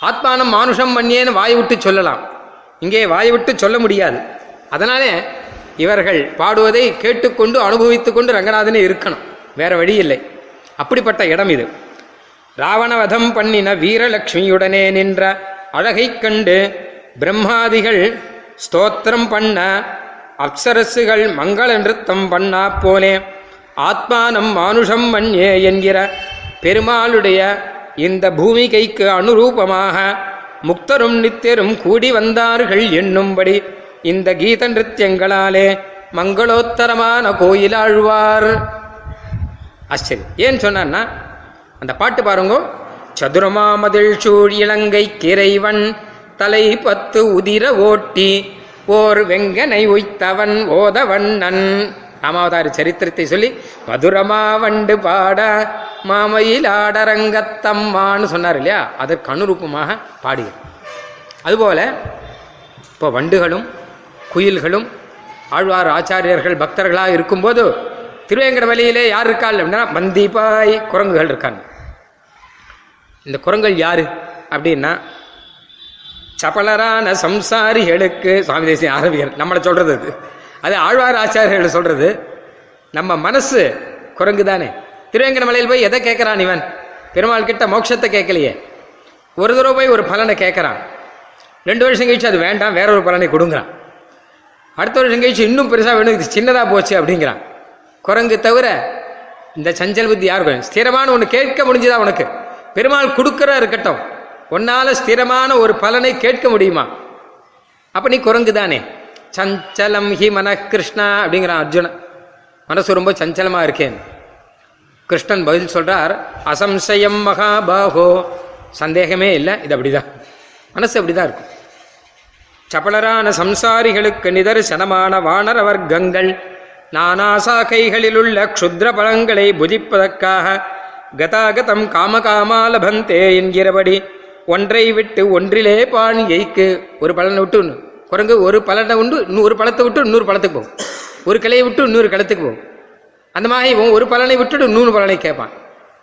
ஆத்மானம் மானுஷம் மண்ணியேன்னு வாய் விட்டு சொல்லலாம். இங்கே வாய் விட்டு சொல்ல முடியாது. அதனாலே இவர்கள் பாடுவதை கேட்டுக்கொண்டு அனுபவித்து கொண்டு ரங்கநாதனே இருக்கணும். வேற வழி இல்லை. அப்படிப்பட்ட இடம் இது. ராவணவதம் பண்ணின வீரலட்சுமியுடனே நின்ற அழகைக் கண்டு பிரம்மாதிகள் ஸ்தோத்திரம் பண்ண அப்சரசுகள் மங்கள நிறுத்தம் பண்ணா போலே. ஆத்மானம் மானுஷம் மண்யே என்கிற பெருமாளுடைய இந்த பூமிகைக்கு அனுரூபமாக முக்தரும் நித்தியரும் கூடி வந்தார்கள் என்னும்படி இந்த கீத நிருத்தியங்களாலே மங்களோத்தரமான கோயில் ஆழ்வார். ஆச்சரியம் ஏன் சொன்னான்னா அந்த பாட்டு பாருங்க. சதுரமாமதில் சூழ் இலங்கை கிரைவன் தலை பத்து உதிர ஓட்டி ஓர் வெங்கனை உய்த்தவன் ஓதவண்ணன். ராமாவதாரி சரித்திரத்தை சொல்லி மதுரமா வண்டு பாட மாமயிலாடரங்கத்தம்மான்னு சொன்னார் இல்லையா? அதற்கு அனுரூபமாக பாடுகிறார் அதுபோல இப்போ வண்டுகளும் குயில்களும் ஆழ்வார் ஆச்சாரியர்கள் பக்தர்களாக இருக்கும்போது திருவேங்கடமலையிலே யார் இருக்காள்? அப்படின்னா மந்திபாய் குரங்குகள் இருக்காங்க. இந்த குரங்குகள் யாரு? அப்படின்னா சபலரான சம்சாரிகளுக்கு சுவாமி தேசியம் ஆரம்பிகள் நம்மளை சொல்றது அது. அது ஆழ்வார் ஆச்சாரியர்கள் சொல்றது. நம்ம மனசு குரங்கு தானே திருவேங்கடமலையில் போய் எதை கேட்குறான் இவன்? பெருமாள் கிட்ட மோட்சத்தை கேட்கலையே. ஒரு தடவை போய் ஒரு பலனை கேட்குறான். ரெண்டு வருஷம் கழிச்சு அது வேண்டாம் வேற ஒரு பலனை கொடுங்குறான். அடுத்த வருஷம் கழிச்சு இன்னும் பெருசாக வேணும் இது சின்னதாக போச்சு அப்படிங்கிறான். குரங்கு தவிர இந்த சஞ்சல் புத்தி யாருக்கும் ஸ்திரமான ஒன்று கேட்க முடிஞ்சுதா உனக்கு? பெருமாள் கொடுக்குற இருக்கட்டும். உன்னால் ஸ்திரமான ஒரு பலனை கேட்க முடியுமா? அப்போ நீ குரங்கு தானே சஞ்சலம் ஹி மன கிருஷ்ணா அப்படிங்கிறான் அர்ஜுனன். மனசு ரொம்ப சஞ்சலமாக இருக்கேன். கிருஷ்ணன் பதில் சொல்கிறார் அசம்சயம் மகாபாகோ. சந்தேகமே இல்லை இது அப்படிதான். மனசு அப்படிதான் இருக்கும். சபலரான சம்சாரிகளுக்கு நிதர்சனமான வானர வர்க்கங்கள் நானாசாக்கைகளிலுள்ள க்ஷுத்ர பழங்களை புதிப்பதற்காக கதாகதம் காமகாமாலபந்தே என்கிறபடி ஒன்றை விட்டு ஒன்றிலே பாணியைக்கு ஒரு பலனை விட்டு குரங்கு ஒரு பலனை உண்டு இன்னொரு பழத்தை விட்டு இன்னொரு பழத்துக்கு போகும். ஒரு கிளையை விட்டு இன்னொரு கிளத்துக்கு போகும். அந்த மாதிரி இவன் ஒரு பலனை விட்டுட்டு இன்னொரு பலனை கேட்பான்.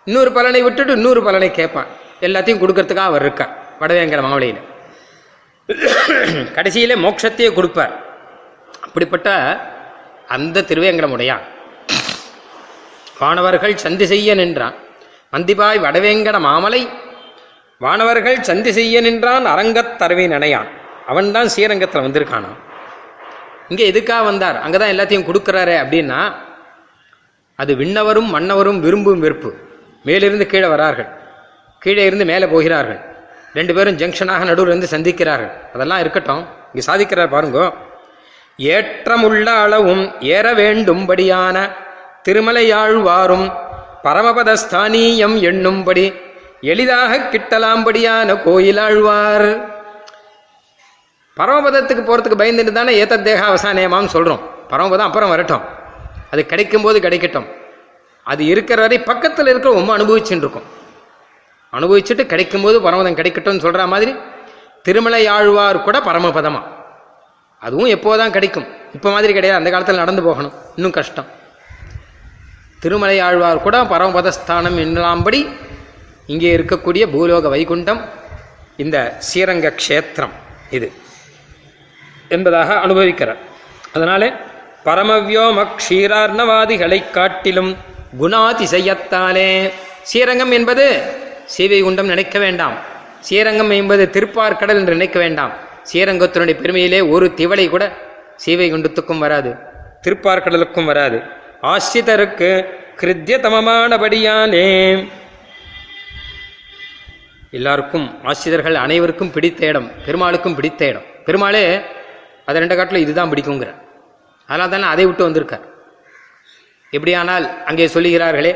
இன்னொரு பலனை விட்டுட்டு இன்னொரு பலனை கேட்பான். எல்லாத்தையும் கொடுக்கறதுக்காக அவர் இருக்கார் வடவேங்கிற மாவளியில் கடைசியில் மோட்சத்தையே கொடுப்பார். அப்படிப்பட்ட அந்த திருவேங்கடமுடையான். வானவர்கள் சந்தி செய்ய நின்றான். மந்திபாய் வடவேங்கட மாமலை வானவர்கள் சந்தி செய்ய நின்றான் அரங்கத் தரவி அவன் அவன்தான் ஸ்ரீரங்கத்தில் வந்திருக்கானாம் இங்கே எதுக்காக வந்தார்? அங்கே தான் எல்லாத்தையும் கொடுக்குறாரு அப்படின்னா அது விண்ணவரும் மன்னவரும் விரும்பும் வெறுப்பு. மேலிருந்து கீழே வரார்கள். கீழே இருந்து மேலே போகிறார்கள். ரெண்டு பேரும் ஜங்ஷனாக நடுவில் இருந்து சந்திக்கிறார்கள். அதெல்லாம் இருக்கட்டும். இங்கே சாதிக்கிறார் பாருங்க. ஏற்றமுள்ள அளவும் ஏற வேண்டும்படியான திருமலையாழ்வாரும் பரமபதஸ்தானீயம் எண்ணும்படி எளிதாக கிட்டலாம்படியான கோயிலாழ்வார். பரமபதத்துக்கு போகிறதுக்கு பயந்துட்டு தானே ஏத்த தேகாவசானேமான்னு சொல்கிறோம் பரமபதம் அப்புறம் வரட்டும். அது கிடைக்கும் போது கிடைக்கட்டும். அது இருக்கிற வரை பக்கத்தில் இருக்கிற ரொம்ப அனுபவிச்சுட்டு இருக்கும் அனுபவிச்சுட்டு கிடைக்கும்போது பரமபதம் கிடைக்கட்டும்னு சொல்கிற மாதிரி திருமலையாழ்வார் கூட பரமபதமாக அதுவும் எப்போதான் கிடைக்கும். இப்போ மாதிரி கிடையாது. அந்த காலத்தில் நடந்து போகணும். இன்னும் கஷ்டம். திருமலை ஆழ்வார் கூட பரமபதஸ்தானம் என்னலாம்படி இங்கே இருக்கக்கூடிய பூலோக வைகுண்டம் இந்த ஸ்ரீரங்க க்ஷேத்திரம் இது. என்பதாக அனுபவிக்கிறார். அதனாலே பரமவியோம க்ஷீரார்ணவாதிகளை காட்டிலும் குணாதிசயத்தாலே ஸ்ரீரங்கம் என்பது சீவைகுண்டம் நினைக்க வேண்டாம். ஸ்ரீரங்கம் என்பது திருப்பார்கடல் என்று நினைக்க வேண்டாம். ஸ்ரீரங்கத்தினுடைய பெருமையிலே ஒரு திவளை கூட சீவைகுண்டத்துக்கும் வராது திருப்பார்கடலுக்கும் வராது. ஆசிரிதருக்கு கிருத்தியதமமானபடியாலே எல்லாருக்கும் ஆசிரியர்கள் அனைவருக்கும் பிடித்த இடம் பெருமாளுக்கும் பிடித்த இடம். பெருமாளே அது ரெண்டு காட்டில் இதுதான் பிடிக்குங்கிற. அதனால தானே அதை விட்டு வந்திருக்கார். எப்படியானால் அங்கே சொல்லுகிறார்களே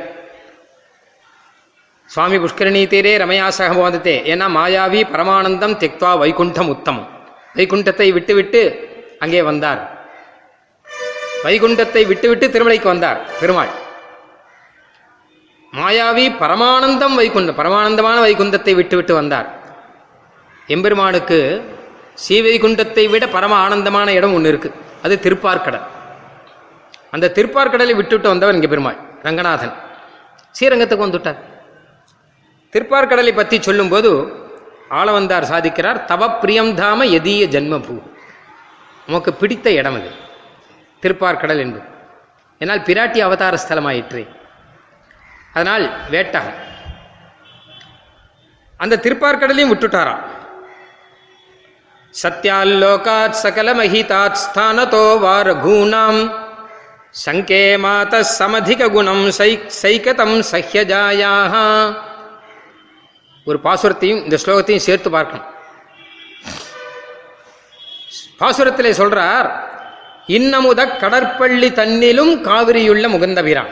சுவாமி புஷ்கரணி தீரே ரமயாசக வந்ததே ஏன்னா மாயாவி பரமானந்தம் தெக்வா வைகுண்டம் உத்தமம். வைகுண்டத்தை விட்டுவிட்டு அங்கே வந்தார். வைகுண்டத்தை விட்டுவிட்டு திருமலைக்கு வந்தார் பெருமாள். மாயாவி பரமானந்தம் வைகுண்டம் பரமானந்தமான வைகுந்தத்தை விட்டுவிட்டு வந்தார். எம்பெருமானுக்கு ஸ்ரீவைகுண்டத்தை விட பரம ஆனந்தமான இடம் ஒன்று இருக்கு. அது திருப்பார்கடல். அந்த திருப்பார்கடலை விட்டுவிட்டு வந்தவர் இங்கே பெருமாள் ரங்கநாதன். ஸ்ரீரங்கத்துக்கு வந்துட்டார். திருப்பார்கடலை பற்றி சொல்லும்போது ஆளவந்தார் சாதிக்கிறார் தவ பிரியம்தாம தாம எதீய ஜன்மபூ. நமக்கு பிடித்த இடம் அது திருப்பார்கடல் என்பது. என்னால் பிராட்டி அவதார ஸ்தலமாயிற்று. அதனால் வேட்டகம். அந்த திருப்பார்கடலையும் விட்டுட்டாராம். சத்யால்லோகாத் சகலமஹிதாத் ஸ்தானதோ வாரகூணாம் சங்கே மாத சமதிக குணம் சை சைகதம் சஹ்யஜாயாக ஒரு பாசுரத்தையும் இந்த ஸ்லோகத்தையும் சேர்த்து பார்க்கணும். பாசுரத்திலே சொல்றார் இன்னமுத கடற்பள்ளி தன்னிலும் காவிரியுள்ள முகந்தபிரான்.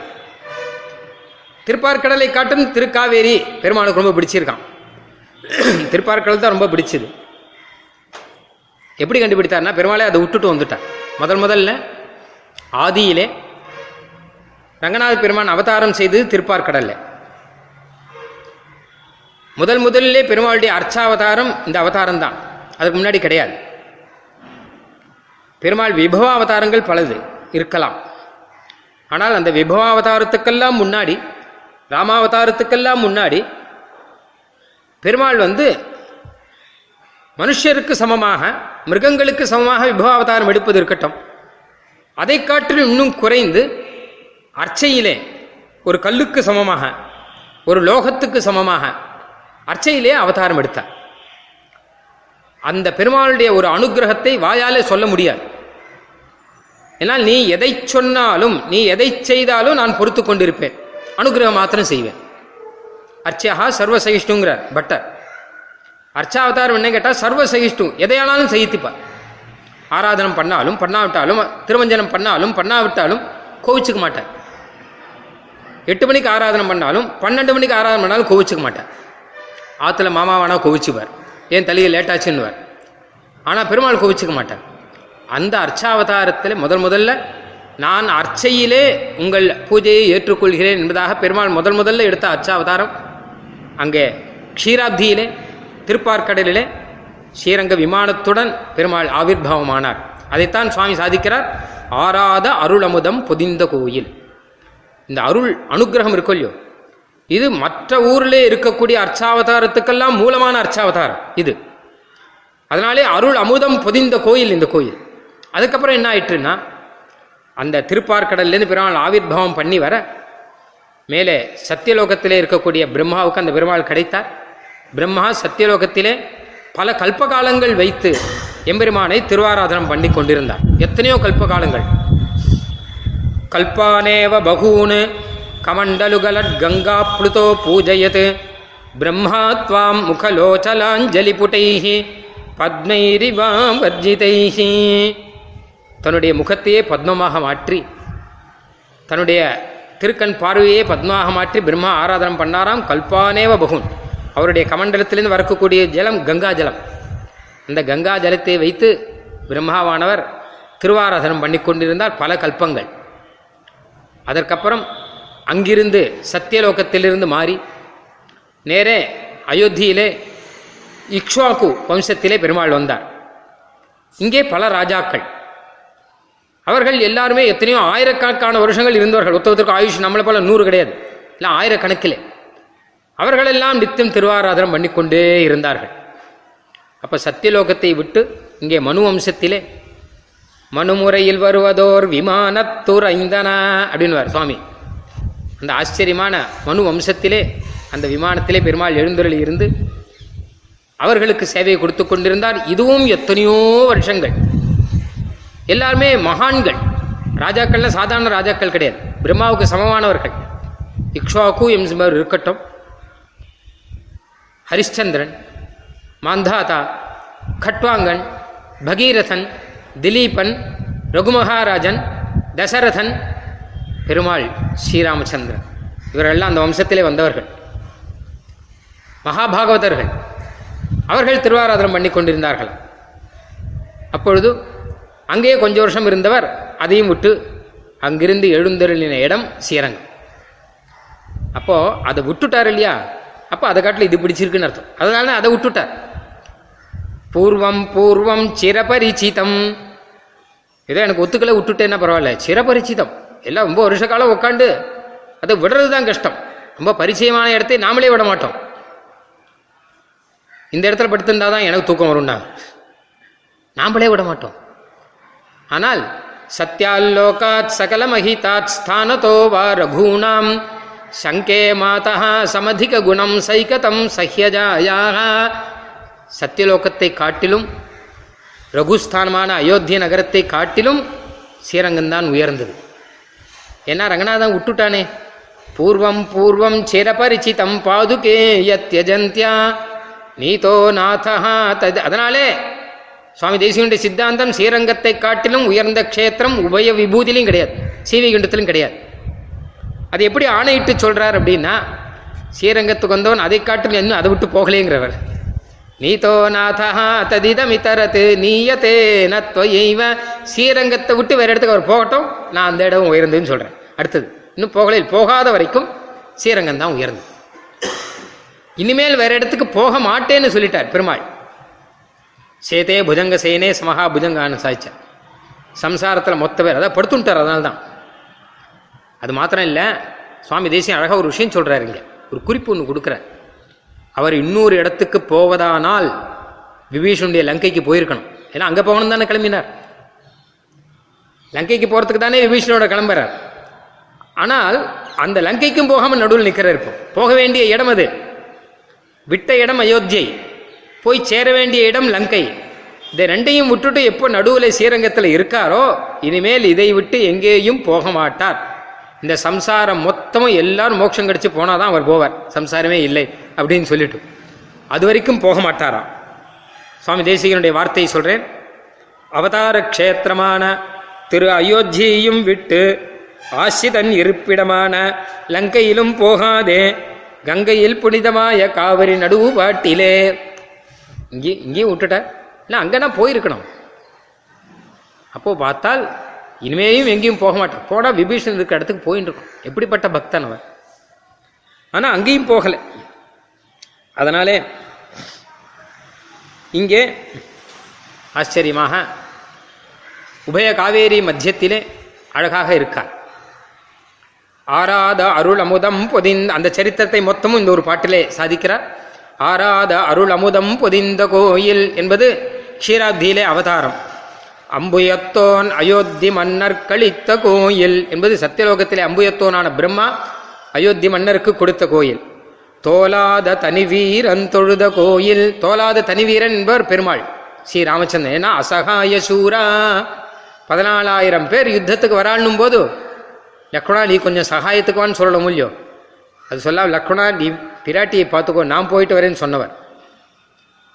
திருப்பார்கடலை காட்டும் திருக்காவேரி பெருமாளுக்கு ரொம்ப பிடிச்சிருக்கான். திருப்பார்கடல் தான் ரொம்ப பிடிச்சது. எப்படி கண்டுபிடித்தார்னா பெருமாளே அதை விட்டுட்டு வந்துட்டார். முதல் முதல்ல ஆதியிலே ரங்கநாத பெருமான் அவதாரம் செய்தது திருப்பார்கடல்ல முதல் முதலிலே பெருமாளுடைய அர்ச்சாவதாரம் இந்த அவதாரம் தான். அதுக்கு முன்னாடி கிடையாது. பெருமாள் விபவ அவதாரங்கள் பலது இருக்கலாம். ஆனால் அந்த விபவாவதாரத்துக்கெல்லாம் முன்னாடி ராமாவதாரத்துக்கெல்லாம் முன்னாடி பெருமாள் வந்து மனுஷருக்கு சமமாக மிருகங்களுக்கு சமமாக விபவாவதாரம் எடுப்பது இருக்கட்டும். அதை காட்டிலும் இன்னும் குறைந்து அர்ச்சையிலே ஒரு கல்லுக்கு சமமாக ஒரு லோகத்துக்கு சமமாக அர்ச்சையிலே அவதாரம் எடுத்தார். அந்த பெருமாளுடைய ஒரு அனுகிரகத்தை வாயாலே சொல்ல முடியாது. ஏன்னால் நீ எதை சொன்னாலும் நீ எதை செய்தாலும் நான் பொறுத்து கொண்டிருப்பேன். அனுகிரகம் மாத்திரம் செய்வேன். அர்ச்சையா சர்வசகிஷ்ணுங்கிறார் பட்டர். அர்ச்சாவதாரம் என்ன கேட்டால் சர்வசகிஷ்ணு எதையானாலும் சகித்துப்பார் ஆராதனம் பண்ணாலும் பண்ணாவிட்டாலும் திருமஞ்சனம் பண்ணாலும் பண்ணாவிட்டாலும் கோவிச்சுக்க மாட்டார். எட்டு மணிக்கு ஆராதனம் பண்ணாலும் பன்னெண்டு மணிக்கு ஆராதனை பண்ணாலும் கோவிச்சுக்க மாட்டார். ஆற்றுல மாமாவானா கோவிச்சுவார் ஏன் தலையை லேட்டாச்சுன்னுவார் ஆனால் பெருமாள் கோவிச்சுக்க மாட்டார். அந்த அர்ச்சாவதாரத்தில் முதல் முதல்ல நான் அர்ச்சையிலே உங்கள் பூஜையை ஏற்றுக்கொள்கிறேன் என்பதாக பெருமாள் முதல் முதல்ல எடுத்த அர்ச்சாவதாரம் அங்கே க்ஷீராப்தியிலே திருப்பார்க்கடலிலே ஸ்ரீரங்க விமானத்துடன் பெருமாள் ஆவிர்வாவமானார். அதைத்தான் சுவாமி சாதிக்கிறார் ஆராத அருளமுதம் பொதிந்த கோயில். இந்த அருள் அனுகிரகம் இருக்கோ இல்லையோ இது மற்ற ஊரிலே இருக்கக்கூடிய அர்ச்சாவதாரத்துக்கெல்லாம் மூலமான அர்ச்சாவதாரம் இது. அதனாலே அருள் அமுதம் பொதிந்த கோயில் இந்த கோயில். அதுக்கப்புறம் என்ன ஆயிட்டுன்னா அந்த திருப்பார்க்கடல்லேருந்து பெருமாள் ஆவிர்வாவம் பண்ணி வர மேலே சத்தியலோகத்திலே இருக்கக்கூடிய பிரம்மாவுக்கு அந்த பெருமாள் கிடைத்தார். பிரம்மா சத்தியலோகத்திலே பல கல்பகாலங்கள் வைத்து எம்பெருமானை திருவாராதனம் பண்ணி கொண்டிருந்தார். எத்தனையோ கல்பகாலங்கள். கல்பானேவ பகூன் கமண்டலுகலட் கங்கா புளுதோ பூஜயத்து பிரம்மா துவாம் முகலோச்சலாஞ்சலிபுட்டை பத்மைரிவாம் வர்ஜிதைஹி. தன்னுடைய முகத்தையே பத்மமாக மாற்றி தன்னுடைய திருக்கண் பார்வையே பத்மாக மாற்றி பிரம்மா ஆராதனம் பண்ணாராம் கல்பானேவ பகுன். அவருடைய கமண்டலத்திலிருந்து வரக்கூடிய ஜலம் கங்கா ஜலம். அந்த கங்கா ஜலத்தை வைத்து பிரம்மாவானவர் திருவாராதனம் பண்ணி கொண்டிருந்தார் பல கல்பங்கள். அதற்கப்புறம் அங்கிருந்து சத்தியலோகத்திலிருந்து மாறி நேரே அயோத்தியிலே இக்ஷ்வாக்கு வம்சத்திலே பெருமாள் வந்தார். இங்கே பல ராஜாக்கள். அவர்கள் எல்லாருமே எத்தனையோ ஆயிரக்கணக்கான வருஷங்கள் இருந்தவர்கள். ஒருத்தருக்கு ஆயுஷ் நம்மளை போல நூறு கிடையாது. இல்லை ஆயிரக்கணக்கிலே. அவர்களெல்லாம் நித்தியம் திருவாராதனம் பண்ணிக்கொண்டே இருந்தார்கள். அப்போ சத்தியலோகத்தை விட்டு இங்கே மனு வம்சத்திலே மனுமுறையில் வருவதோர் விமானத்துறைந்தன அப்படின்வார் சுவாமி. அந்த ஆச்சரியமான மனு வம்சத்திலே அந்த விமானத்திலே பெருமாள் எழுந்தருளி இருந்து அவர்களுக்கு சேவை கொடுத்து கொண்டிருந்தார். இதுவும் எத்தனையோ வருஷங்கள். எல்லாருமே மகான்கள். ராஜாக்கள்லாம் சாதாரண ராஜாக்கள் கிடையாது. பிரம்மாவுக்கு சமமானவர்கள். இக்ஷ்வாக்கு என்பவர் இருக்கட்டும். ஹரிஷ்சந்திரன் மாந்தாதா கட்வாங்கன் பகீரதன் திலீபன் ரகுமகாராஜன் தசரதன் பெருமாள் ஸ்ரீராமச்சந்திரன். இவரெல்லாம் அந்த வம்சத்திலே வந்தவர்கள். மகாபாகவதர்கள். அவர்கள் திருவாராதனம் பண்ணி கொண்டிருந்தார்கள். அப்பொழுது அங்கேயே கொஞ்ச வருஷம் இருந்தவர் அதையும் விட்டு அங்கிருந்து எழுந்தருளின இடம் ஸ்ரீரங்கம். அப்போது அதை விட்டுட்டார் இல்லையா? அப்போ அதை காட்டில் இது பிடிச்சிருக்குன்னு அர்த்தம். அதனால அதை விட்டுட்டார் பூர்வம் பூர்வம் சிரபரிச்சிதம். ஏதோ எனக்கு ஒத்துக்கலை விட்டுட்டேன்னா பரவாயில்ல. சிரபரிச்சிதம். எல்லாம் ரொம்ப வருஷ காலம் உட்காந்து அதை விடுறது தான் கஷ்டம். ரொம்ப பரிச்சயமான இடத்தை நாமளே விட மாட்டோம். இந்த இடத்துல படுத்திருந்தா தான் எனக்கு தூக்கம் வரும்னா. நாமளே விட மாட்டோம். ஆனால் சத்யால்லோகாத் சகலமஹிதாத் ஸ்தானதோ வா ரகுணாம். சங்கே மாதா சமதிக குணம் சைகதம் சஹ்யஜாயாக. சத்தியலோகத்தை காட்டிலும் ரகுஸ்தானமான அயோத்திய நகரத்தை காட்டிலும் ஸ்ரீரங்கம்தான் உயர்ந்தது. ஏன்னா ரங்கநாதன் விட்டுட்டானே. பூர்வம் பூர்வம் சிரபரிச்சிதம் பாதுகே யத்யஜந்தியா. நீதோ நாதா தது அதனாலே சுவாமி தேசியனுடைய சித்தாந்தம் ஸ்ரீரங்கத்தை காட்டிலும் உயர்ந்த க்ஷேத்திரம் உபய விபூதிலையும் கிடையாது. சீவிகுண்டத்திலும் கிடையாது. அது எப்படி ஆணையிட்டு சொல்கிறார் அப்படின்னா ஸ்ரீரங்கத்துக்கு வந்தவன் அதை காட்டில் இன்னும் அதை விட்டு போகலேங்கிறவர். நீதோ நாதா ததிதமிதரத்து நீயத்தே நத்வயைவ ஸ்ரீரங்கத்தை விட்டு வேறு இடத்துக்கு அவர் போகட்டும் நான் அந்த இடம் உயர்ந்துன்னு சொல்கிறேன் அடுத்தது இன்னும் போகலை போகாத வரைக்கும் ஸ்ரீரங்கம் தான் உயர்ந்து இனிமேல் வேறு இடத்துக்கு போக மாட்டேன்னு சொல்லிட்டார் பெருமாள். சேதே புஜங்க சேனே சமஹா புஜங்கான்னு சாய்ச்சார் சம்சாரத்தில் மொத்த பேர் அதான் படுத்துட்டார் அதனால தான் அது மாத்திரம் இல்லை சுவாமி தேசியம் அழகாக ஒரு விஷயம் சொல்கிறாரு இங்கே. ஒரு குறிப்பு ஒன்று கொடுக்குறார். அவர் இன்னொரு இடத்துக்கு போவதானால் விபீஷனுடைய லங்கைக்கு போயிருக்கணும். ஏன்னா அங்கே போகணும் தானே கிளம்பினார். லங்கைக்கு போகிறதுக்கு தானே விபீஷனோட கிளம்புறார். ஆனால் அந்த லங்கைக்கும் போகாமல் நடுவில் நிற்கிறார் இப்போ. போக வேண்டிய இடம் அது. விட்ட இடம் அயோத்தியை. போய் சேர வேண்டிய இடம் லங்கை. இந்த ரெண்டையும் விட்டுட்டு எப்போ நடுவில் ஸ்ரீரங்கத்தில் இருக்காரோ இனிமேல் இதை விட்டு எங்கேயும் போக மாட்டார். இந்த சம்சாரம் மொத்தமும் எல்லாரும் மோட்சம் கடிச்சு போனாதான் அவர் போவார். சம்சாரமே இல்லை அப்படின்னு சொல்லிட்டு. அது வரைக்கும் போக மாட்டாராம் சுவாமி தேசிகனுடைய வார்த்தையை சொல்கிறேன் அவதார க்ஷேத்திரமான திரு அயோத்தியையும் விட்டு ஆசிதன் இருப்பிடமான லங்கையிலும் போகாதே கங்கையில் புனிதமாய காவிரி நடுவு பாட்டிலே இங்கே இங்கேயும் விட்டுட்ட. இல்லை அங்கே நான் போயிருக்கணும். அப்போ பார்த்தால் இனிமேயும் எங்கேயும் போக மாட்டான். போடா விபீஷன் இருக்கிற இடத்துக்கு போயின்னு இருக்கும். எப்படிப்பட்ட பக்தன் அவன்? ஆனால் அங்கேயும் போகலை. அதனாலே இங்கே ஆச்சரியமாக உபய காவேரி மத்தியத்திலே அழகாக இருக்கார். ஆராத அருள் அமுதம் பொதிந்த அந்த சரித்திரத்தை மொத்தமும் இந்த ஒரு பாட்டிலே சாதிக்கிறார். ஆராத அருள் அமுதம் பொதிந்த கோயில் என்பது க்ஷீராப்தியிலே அவதாரம். அம்புயத்தோன் அயோத்தி மன்னர் கழித்த கோயில் என்பது சத்தியலோகத்திலே அம்புயத்தோனான பிரம்மா அயோத்தி மன்னருக்கு கொடுத்த கோயில். தோலாத தனிவீரன் தொழுத கோயில் தோலாத தனிவீரன் என்பவர் பெருமாள். ஸ்ரீ ராமச்சந்திரன் ஏன்னா அசகாய சூரா. பதினாலாயிரம் பேர் யுத்தத்துக்கு வராண்ணும் போது லக்ஷ்மணா நீ கொஞ்சம் சகாயத்துக்குவான்னு சொல்ல முடியும் அது சொல்லாம லக்ஷ்மணா நீ பிராட்டியை பார்த்துக்கோ நான் போயிட்டு வரேன்னு சொன்னவர்.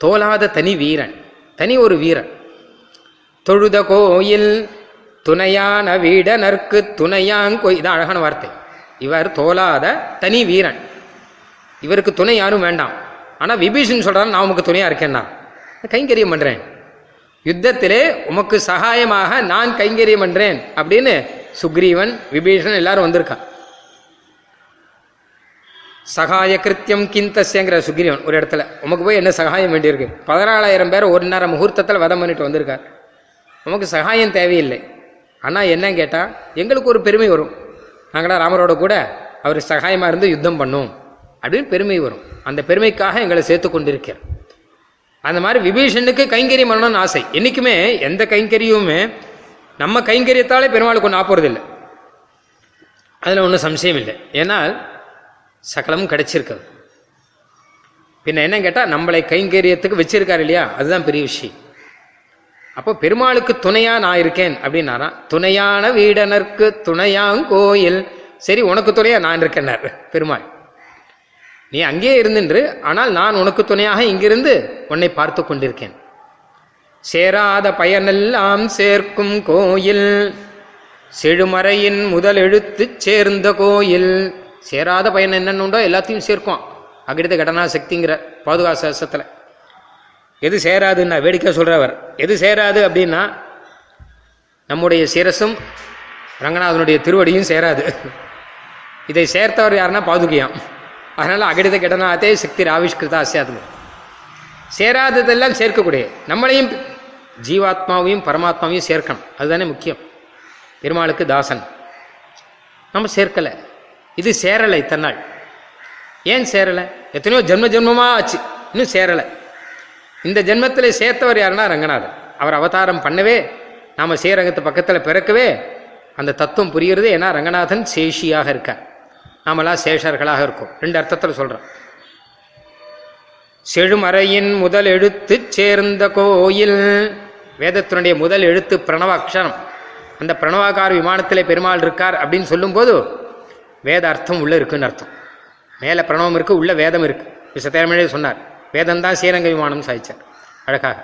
தோலாத தனி வீரன் தனி ஒரு வீரன். தொழுத கோயில் துணையான வீடனர்க்கு துணையாங்கோ இதான் அழகான வார்த்தை. இவர் தோலாத தனி வீரன். இவருக்கு துணை யாரும் வேண்டாம். ஆனால் விபீஷன் சொல்கிறான் நான் உமக்கு துணையாக இருக்கேன்னா. கைங்கரியம் பண்ணுறேன் யுத்தத்திலே உமக்கு சகாயமாக நான் கைங்கரியம் பண்ணுறேன் அப்படின்னு சுக்ரீவன் விபீஷன் எல்லாரும் வந்திருக்கான் சகாய கிருத்தியம் கிந்தஸ்யங்கிற சுக்ரீவன் ஒரு இடத்துல. உமக்கு போய் என்ன சகாயம் வேண்டியிருக்கு? பதினாலாயிரம் பேர் ஒரு நேரம் முகூர்த்தத்தில் வதம் பண்ணிட்டு வந்திருக்கார். நமக்கு சகாயம் தேவையில்லை. ஆனால் என்ன கேட்டால் எங்களுக்கு ஒரு பெருமை வரும். நாங்களாம் ராமரோட கூட அவர் சகாயமாக இருந்து யுத்தம் பண்ணும் அப்படின்னு பெருமை வரும். அந்த பெருமைக்காக எங்களை சேர்த்து கொண்டிருக்கிறார். அந்த மாதிரி விபீஷனுக்கு கைங்கரியம் பண்ணணும்னு ஆசை. என்றைக்குமே எந்த கைங்கரியமுமே நம்ம கைங்கரியத்தாலே பெருமாளுக்கு ஒன்று ஆப்போறதில்லை. அதில் ஒன்றும் சம்சயம் இல்லை. ஏன்னால் சகலமும் கிடைச்சிருக்கிறது. பின்ன என்ன கேட்டால் நம்மளை கைங்கரியத்துக்கு வச்சிருக்காரு இல்லையா? அதுதான் பெரிய விஷயம். அப்போ பெருமாளுக்கு துணையா நான் இருக்கேன் அப்படின்னாரா? துணையான வீடனருக்கு துணையாங்கோயில். சரி உனக்கு துணையா நான் இருக்கேன்னார் பெருமாள். நீ அங்கே இருந்துன்று ஆனால் நான் உனக்கு துணையாக இங்கிருந்து உன்னை பார்த்து கொண்டிருக்கேன். சேராத பயனெல்லாம் சேர்க்கும் கோயில். செழுமறையின் முதல் எழுத்து சேர்ந்த கோயில். சேராத பயன் என்னென்னு உண்டோ எல்லாத்தையும் சேர்க்கும். அகிடித கடனா சக்திங்கிற பாதுகாசத்தில் எது சேராதுன்னா வேடிக்கை சொல்கிறவர் எது சேராது அப்படின்னா நம்முடைய சிரசும் ரங்கநாதனுடைய திருவடியும் சேராது. இதை சேர்த்தவர் யாருன்னா பாதுகையாம். அதனால் அகடித கிடனாத்தே சக்தி ஆவிஷ்கிருதா அசியாத்ம சேராததெல்லாம் சேர்க்கக்கூடிய நம்மளையும் ஜீவாத்மாவையும் பரமாத்மாவையும் சேர்க்கணும். அதுதானே முக்கியம். பெருமாளுக்கு தாசன். நம்ம சேர்க்கலை. இது சேரலை இத்தனை நாள். ஏன் சேரலை? எத்தனையோ ஜென்ம ஜென்மமாக ஆச்சு. இன்னும் சேரலை. இந்த ஜென்மத்தில் சேர்த்தவர் யாருன்னா ரங்கநாதன் அவர் அவதாரம் பண்ணவே நாம் ஸ்ரீரங்கத்து பக்கத்தில் பிறக்கவே அந்த தத்துவம் புரியுறது ஏன்னா ரங்கநாதன் சேஷியாக இருக்கார். நாமெல்லாம் சேஷர்களாக இருக்கோம். ரெண்டு அர்த்தத்தில் சொல்கிறோம் செழுமறையின் முதல் எழுத்து சேர்ந்த கோயில் வேதத்தினுடைய முதல் எழுத்து பிரணவ அக்ஷரம். அந்த பிரணவாகார விமானத்திலே பெருமாள் இருக்கார் அப்படின்னு சொல்லும்போது வேத அர்த்தம் உள்ளே இருக்குன்னு அர்த்தம். மேலே பிரணவம் இருக்குது உள்ளே வேதம் இருக்குது விசத்தேரமழே சொன்னார். வேதம் தான் ஸ்ரீரங்க விமானம் சாதிச்சார். அழகாக.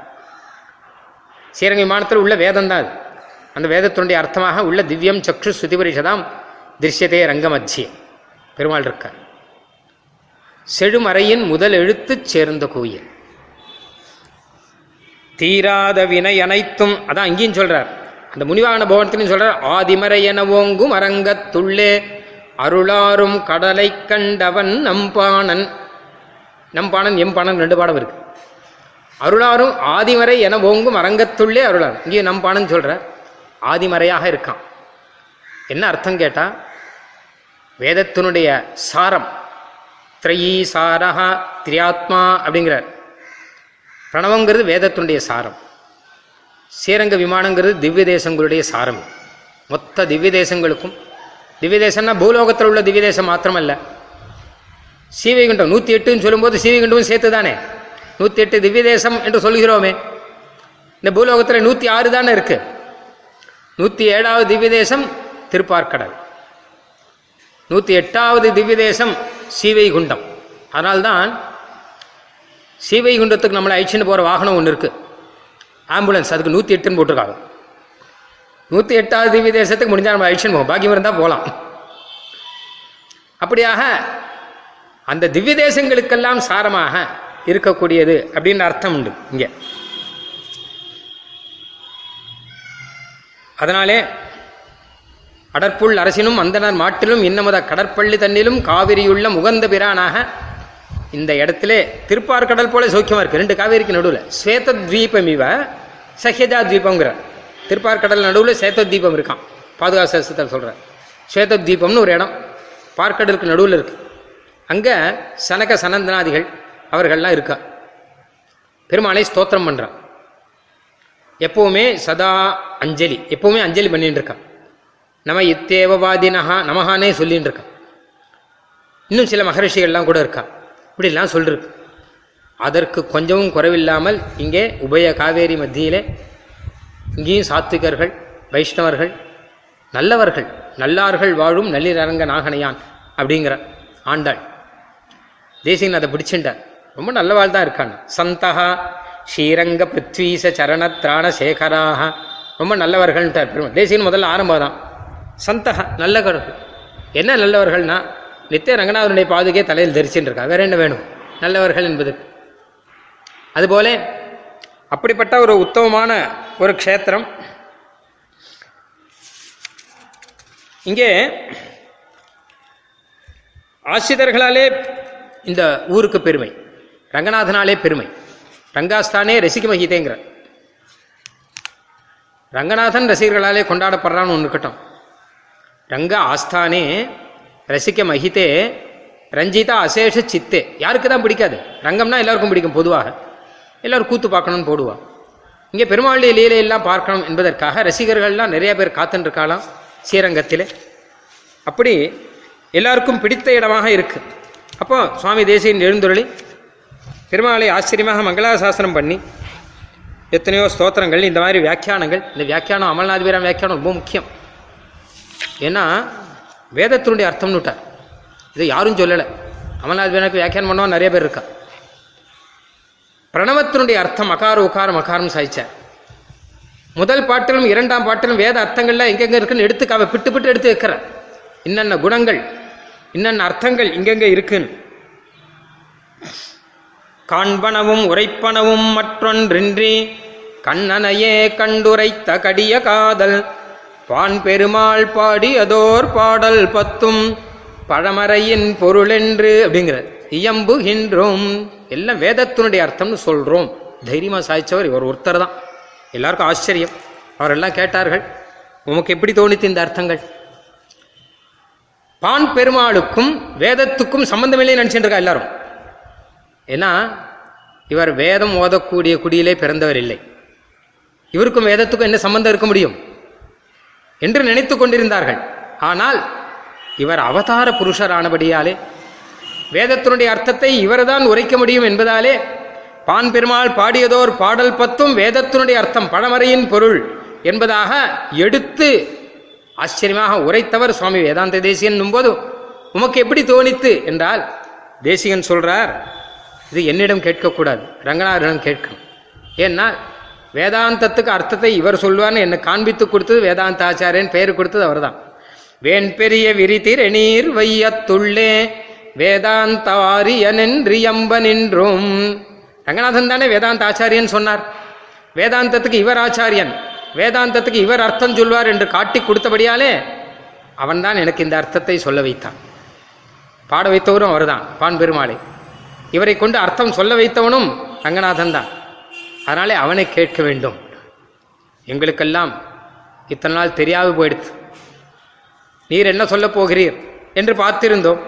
ஸ்ரீரங்க விமானத்தில் உள்ள வேதம் தான் அது. அந்த வேதத்தினுடைய அர்த்தமாக உள்ள திவ்யம் சக்ஷு ஸ்ருதிபரிஷதாம் திருஷ்யதே ரங்கமத்தியே பெருமாள் இருக்கார். செழுமறையின் முதல் எழுத்து சேர்ந்த கோயில். தீராத வினை அனைத்தும் அதான் அங்கேயும் சொல்றார். அந்த முனிவாகன பவனத்திலையும் சொல்றார் ஆதிமறை என ஓங்கும் அரங்கத்துள்ளே அருளாரும் கடலை கண்டவன் நம்பானன். நம் நம்பாணன் நம்பாணன் எம்பாணன் ரெண்டு பாடம் இருக்கு. அருளாரும் ஆதிமறை என ஓங்கும் அரங்கத்துள்ளே அருளாரும் இங்கே நம்பாணன் சொல்றார் ஆதிமறையாக இருக்கான். என்ன அர்த்தம் கேட்டா வேதத்தினுடைய சாரம் திரையீ சாரஹா திரியாத்மா அப்படிங்கிறார். பிரணவங்கிறது வேதத்தினுடைய சாரம். ஸ்ரீரங்க விமானங்கிறது திவ்ய தேசங்களுடைய சாரம். மொத்த திவ்ய தேசங்களுக்கும் திவ்ய தேசம்னா பூலோகத்தில் உள்ள திவ்ய தேசம் மாத்திரமல்ல. சீவைகுண்டம் நூற்றி எட்டுன்னு சொல்லும்போது சீவைகுண்டமும் சேர்த்து தானே நூற்றி எட்டு திவ்ய தேசம் என்று சொல்கிறோமே இந்த பூலோகத்தில் நூற்றி ஆறு தானே இருக்கு. நூற்றி ஏழாவது திவ்ய தேசம் திருப்பார்க்கடல் நூற்றி எட்டாவது திவ்ய தேசம் சீவைகுண்டம். அதனால்தான் சீவைகுண்டத்துக்கு நம்மளை அழிச்சுன்னு போகிற வாகனம் ஒன்று இருக்குது ஆம்புலன்ஸ் அதுக்கு நூற்றி எட்டுன்னு போட்டிருக்காங்க. நூற்றி எட்டாவது திவ்ய தேசத்துக்கு முடிஞ்சால் நம்ம அழிச்சுன்னு போவோம். பாக்கியம் இருந்தால் போகலாம் அப்படியாக அந்த திவ்ய தேசங்களுக்கெல்லாம் சாரமாக இருக்கக்கூடியது அப்படின்னு அர்த்தம் உண்டு இங்கே. அதனாலே அடற்புள் அரசினும் அந்தனர் மாட்டிலும் இன்னமத கடற்பள்ளி தன்னிலும் காவிரியுள்ள முகந்த பிரானாக இந்த இடத்துல திருப்பார்கடல் போல சௌக்கியமாக இருக்கு. ரெண்டு காவேரிக்கு நடுவில். ஸ்வேத தீபம் இவ சஹ்யஜா திருப்பார் கடல் நடுவில் சேத்த தீபம் இருக்கான். பாதுகாப்பு சாஸ்திரத்தில் சொல்கிறார் ஸ்வேத தீபம்னு ஒரு இடம். பார்க்கடலுக்கு நடுவில் இருக்குது அங்கே சனக சனந்தனாதிகள் அவர்கள்லாம் இருக்கா. பெருமாளை ஸ்தோத்திரம் பண்ணுறான் எப்போவுமே சதா அஞ்சலி எப்போவுமே அஞ்சலி பண்ணிட்டு இருக்கான். நம இத்தேவவாதினஹா நமஹானே சொல்லின்னு இருக்கான். இன்னும் சில மகரிஷிகள்லாம் கூட இருக்கா. இப்படிலாம் சொல்லிருக்கு. அதற்கு கொஞ்சமும் குறைவில்லாமல் இங்கே உபய காவேரி மத்தியிலே இங்கேயும் சாத்விகர்கள் வைஷ்ணவர்கள் நல்லவர்கள் நல்லார்கள் வாழும் நள்ளிரங்க நாகனையான் அப்படிங்கிற ஆண்டாள். தேசிகன் அதை பிடிச்சுட்டார் ரொம்ப நல்லவாள் தான் இருக்காங்க சந்தகா ஸ்ரீரங்க பிருத்வீச சரண திராண சேகராக ரொம்ப நல்லவர்கள்ட்டார் பெருமாள். தேசிகன் முதல்ல ஆரம்பம் தான் சந்தகா நல்ல கருப்பு என்ன நல்லவர்கள்னா நித்திய ரங்கநாதனுடைய பாதுகே தலையில் தரிச்சுட்டு இருக்கா வேற என்ன வேணும்? நல்லவர்கள் என்பது அதுபோல அப்படிப்பட்ட ஒரு உத்தமமான ஒரு க்ஷேத்திரம். இங்கே ஆசிரியர்களாலே இந்த ஊருக்கு பெருமை. ரங்கநாதனாலே பெருமை. ரங்காஸ்தானே ரசிக மகிதேங்கிற ரங்கநாதன் ரசிகர்களாலே கொண்டாடப்படுறான்னு ஒன்று இருக்கட்டும். ரங்க ஆஸ்தானே ரசிக்க மகிதே ரஞ்சிதா அசேஷ சித்தே. யாருக்கு தான் பிடிக்காது. ரங்கம்னா எல்லாருக்கும் பிடிக்கும் பொதுவாக. எல்லாரும் கூத்து பார்க்கணும்னு போடுவா. இங்கே பெருமாளுடைய லீலையெல்லாம் பார்க்கணும் என்பதற்காக ரசிகர்கள்லாம் நிறைய பேர் காத்துன்னு இருக்காளாம் ஸ்ரீரங்கத்தில். அப்படி எல்லாருக்கும் பிடித்த இடமாக இருக்குது அப்போ சுவாமி தேசியன் எழுந்துருளி பெருமாளை ஆச்சரியமாக மங்களாசாசனம் பண்ணி எத்தனையோ ஸ்தோத்திரங்கள் இந்த மாதிரி வியாக்கியானங்கள் இந்த வியாக்கியானம் அமல்நாத் வீரம் வியாக்கியானம் ரொம்ப முக்கியம். ஏன்னா வேதத்தினுடைய அர்த்தம்னு விட்டார். இதை யாரும் சொல்லலை. அமல்நாத் வீரனுக்கு வியாக்கியானம் பண்ணவா நிறைய பேர் இருக்கா? பிரணவத்தினுடைய அர்த்தம் அகார உகாரம் அகாரம் சாய்ச்சார் முதல் பாட்டிலும் இரண்டாம் பாட்டிலும் வேத அர்த்தங்கள்லாம் எங்கெங்க இருக்குன்னு எடுத்து அவ பிட்டு பிட்டு எடுத்து வைக்கிறார். என்னென்ன குணங்கள்? இன்னென்ன அர்த்தங்கள் இங்கெங்கே இருக்குன்னு? காண்பனவும் உரைப்பனவும் மற்றொன்றின்றி கண்ணனையே கண்டுரைத்த கடிய காதல். பான் பெருமாள் பாடியதோர் பாடல் பத்தும் பழமறையின் பொருளென்று அப்படிங்கிற இயம்புகின்றோம். எல்லாம் வேதத்தினுடைய அர்த்தம்னு சொல்கிறோம் தைரியமாக சாய்ச்சவர் இவர் ஒருத்தர் தான். எல்லாருக்கும் ஆச்சரியம். அவரெல்லாம் கேட்டார்கள் உமக்கு எப்படி தோணித்து இந்த அர்த்தங்கள்? பான் பெருமாளுக்கும் வேதத்துக்கும் சம்பந்தமில்லை நினச்சிட்டு இருக்கா எல்லாரும்? ஏன்னா இவர் வேதம் ஓதக்கூடிய குடியிலே பிறந்தவர் இல்லை. இவருக்கும் வேதத்துக்கும் என்ன சம்பந்தம் இருக்க முடியும்? என்று நினைத்து கொண்டிருந்தார்கள். ஆனால் இவர் அவதார புருஷரானபடியாலே வேதத்தினுடைய அர்த்தத்தை இவர்தான் உரைக்க முடியும் என்பதாலே பான் பெருமாள் பாடியதோர் பாடல் பத்தும் வேதத்தினுடைய அர்த்தம் பழமறையின் பொருள் என்பதாக எடுத்து ஆச்சரியமாக உரைத்தவர் சுவாமி வேதாந்த தேசியன் போது உமக்கு எப்படி தோணித்து? என்றால் தேசிகன் சொல்றார் இது என்னிடம் கேட்கக்கூடாது ரங்கநாதனிடம் கேட்கணும். ஏன்னா வேதாந்தத்துக்கு அர்த்தத்தை இவர் சொல்வார்னு என்னை காண்பித்து கொடுத்தது வேதாந்த ஆச்சாரியன் பெயர் கொடுத்தது அவர்தான். வேன் பெரிய விரிதிரணீர் வையத்துள்ளே வேதாந்த நின்றும். ரங்கநாதன் தானே வேதாந்த ஆச்சாரியன் சொன்னார். வேதாந்தத்துக்கு இவர் ஆச்சாரியன். வேதாந்தத்துக்கு இவர் அர்த்தம் சொல்வார் என்று காட்டி கொடுத்தபடியாலே அவன்தான் எனக்கு இந்த அர்த்தத்தை சொல்ல வைத்தான். பாட வைத்தவரும் அவர்தான் பான் பெருமாளை. இவரை கொண்டு அர்த்தம் சொல்ல வைத்தவனும் ரங்கநாதன் தான். அதனாலே அவனை கேட்க வேண்டும். எங்களுக்கெல்லாம் இத்தனை நாள் தெரியாது போயிடுத்து. நீர் என்ன சொல்லப் போகிறீர் என்று பார்த்திருந்தோம்.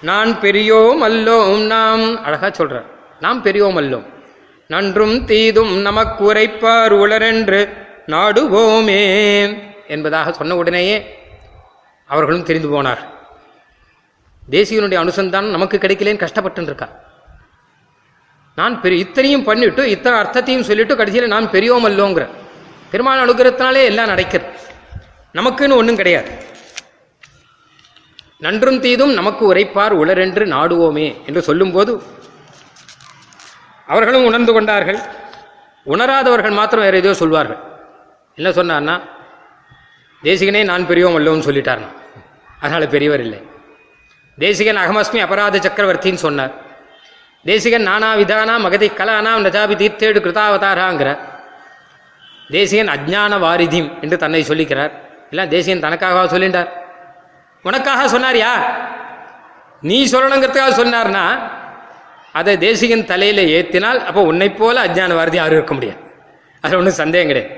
நான் பெரியோம் அல்லோம் நாம் அழகாக சொல்கிறார் நாம் பெரியோம் அல்லோம். நன்றும் தீதும் நமக்கு உரைப்பார் உளரென்று நாடுவோமே என்பதாக சொன்ன உடனேயே அவர்களும் தெரிந்து போனார். தேசியனுடைய அனுசந்தானம் நமக்கு கிடைக்கலேன்னு கஷ்டப்பட்டுருக்கா. நான் பெரிய இத்தனையும் பண்ணிட்டு இத்தனை அர்த்தத்தையும் சொல்லிட்டு கடைசியில் நான் பெரியோம் அல்லோங்கிற. பெருமாள் அனுகிரகத்தினாலே எல்லாம் நடக்கிறது. நமக்குன்னு ஒன்றும் கிடையாது. நன்றும் தீதும் நமக்கு உரைப்பார் உளரென்று நாடுவோமே என்று சொல்லும்போது அவர்களும் உணர்ந்து கொண்டார்கள். உணராதவர்கள் மாத்திரம் வேறு ஏதோ சொல்வார்கள். என்ன சொன்னார்னா தேசிகனே நான் பெரியவன் அல்லோன்னு சொல்லிட்டார்னா. அதனால் பெரியவர் இல்லை. தேசிகன் அகமஸ்மி அபராத சக்கரவர்த்தின்னு சொன்னார். தேசிகன் நானா விதானா மகதி கலானாம் நஜாபி தீர்த்தேடு கிருதாவதாராங்கிற. தேசிகன் அஜ்ஞான வாரிதிம் என்று தன்னை சொல்லிக்கிறார். இல்லை தேசிகன் தனக்காக சொல்லிட்டார். உனக்காக சொன்னார் யா நீ சொல்லணுங்கிறதுக்காக சொன்னார்னா அதை தேசிகன் தலையில் ஏற்றினால் அப்போ உன்னை போல அஜ்ஞான வாரதி யாரும் இருக்க முடியாது. அதில் ஒன்றும் சந்தேகம் கிடையாது.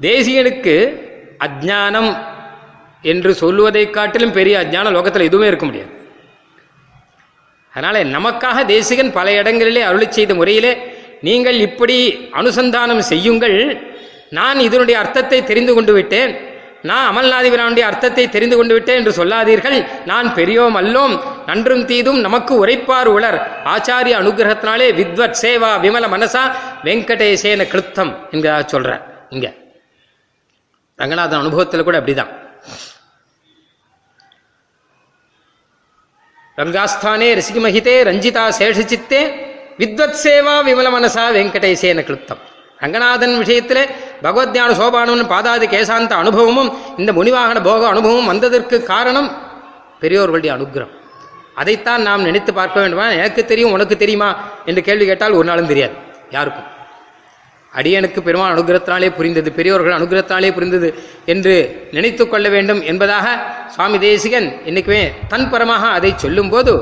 தேசிகனுக்கு அஜ்ஞானம் என்று சொல்லுவதை காட்டிலும் பெரிய அஜ்ஞானம் லோகத்தில் எதுவுமே இருக்க முடியாது. அதனால் நமக்காக தேசிகன் பல இடங்களிலே அருளி செய்த முறையிலே நீங்கள் இப்படி அனுசந்தானம் செய்யுங்கள். நான் இதனுடைய அர்த்தத்தை தெரிந்து கொண்டு விட்டேன். நான் அமல்நாதிபிரானுடைய அர்த்தத்தை தெரிந்து கொண்டு விட்டேன் என்று சொல்லாதீர்கள். நான் பெரியோம் அல்லோம். நன்றும் தீதும் நமக்கு உரைப்பார் உளர். ஆச்சாரிய அனுகிரகத்தினாலே வித்வத் சேவா விமல மனசா வெங்கடேசேன கிருத்தம் என்கிறதா சொல்ற. இங்க. ரங்கநாதன் அனுபவத்தில் கூட அப்படிதான். ரங்காஸ்தானே ரசிகமஹிதே ரஞ்சிதா சேஷசித்தே வித்வத் சேவா விமல மனசா வெங்கடேசேன கிருத்தம். ரங்கநாதன் விஷயத்தில் பகவத்ஞான சோபானவன் பாதாதி கேசாந்த அனுபவமும் இந்த முனிவாகன போக அனுபவமும் வந்ததற்கு காரணம் பெரியோர்களுடைய அனுகிரகம் அதைத்தான் நாம் நினைத்து பார்க்க வேண்டுமா? எனக்கு தெரியும் உனக்கு தெரியுமா? என்று கேள்வி கேட்டால் ஒரு நாளும் தெரியாது. யாருக்கும்? அடியனுக்கு பெருமாள் அனுகிரகத்தினாலே புரிந்தது பெரியோர்கள் அனுகிரகத்தினாலே புரிந்தது என்று நினைத்து கொள்ள வேண்டும் என்பதாக சுவாமி தேசிகன் இன்னைக்குமே தன் பரமாக அதை சொல்லும்போது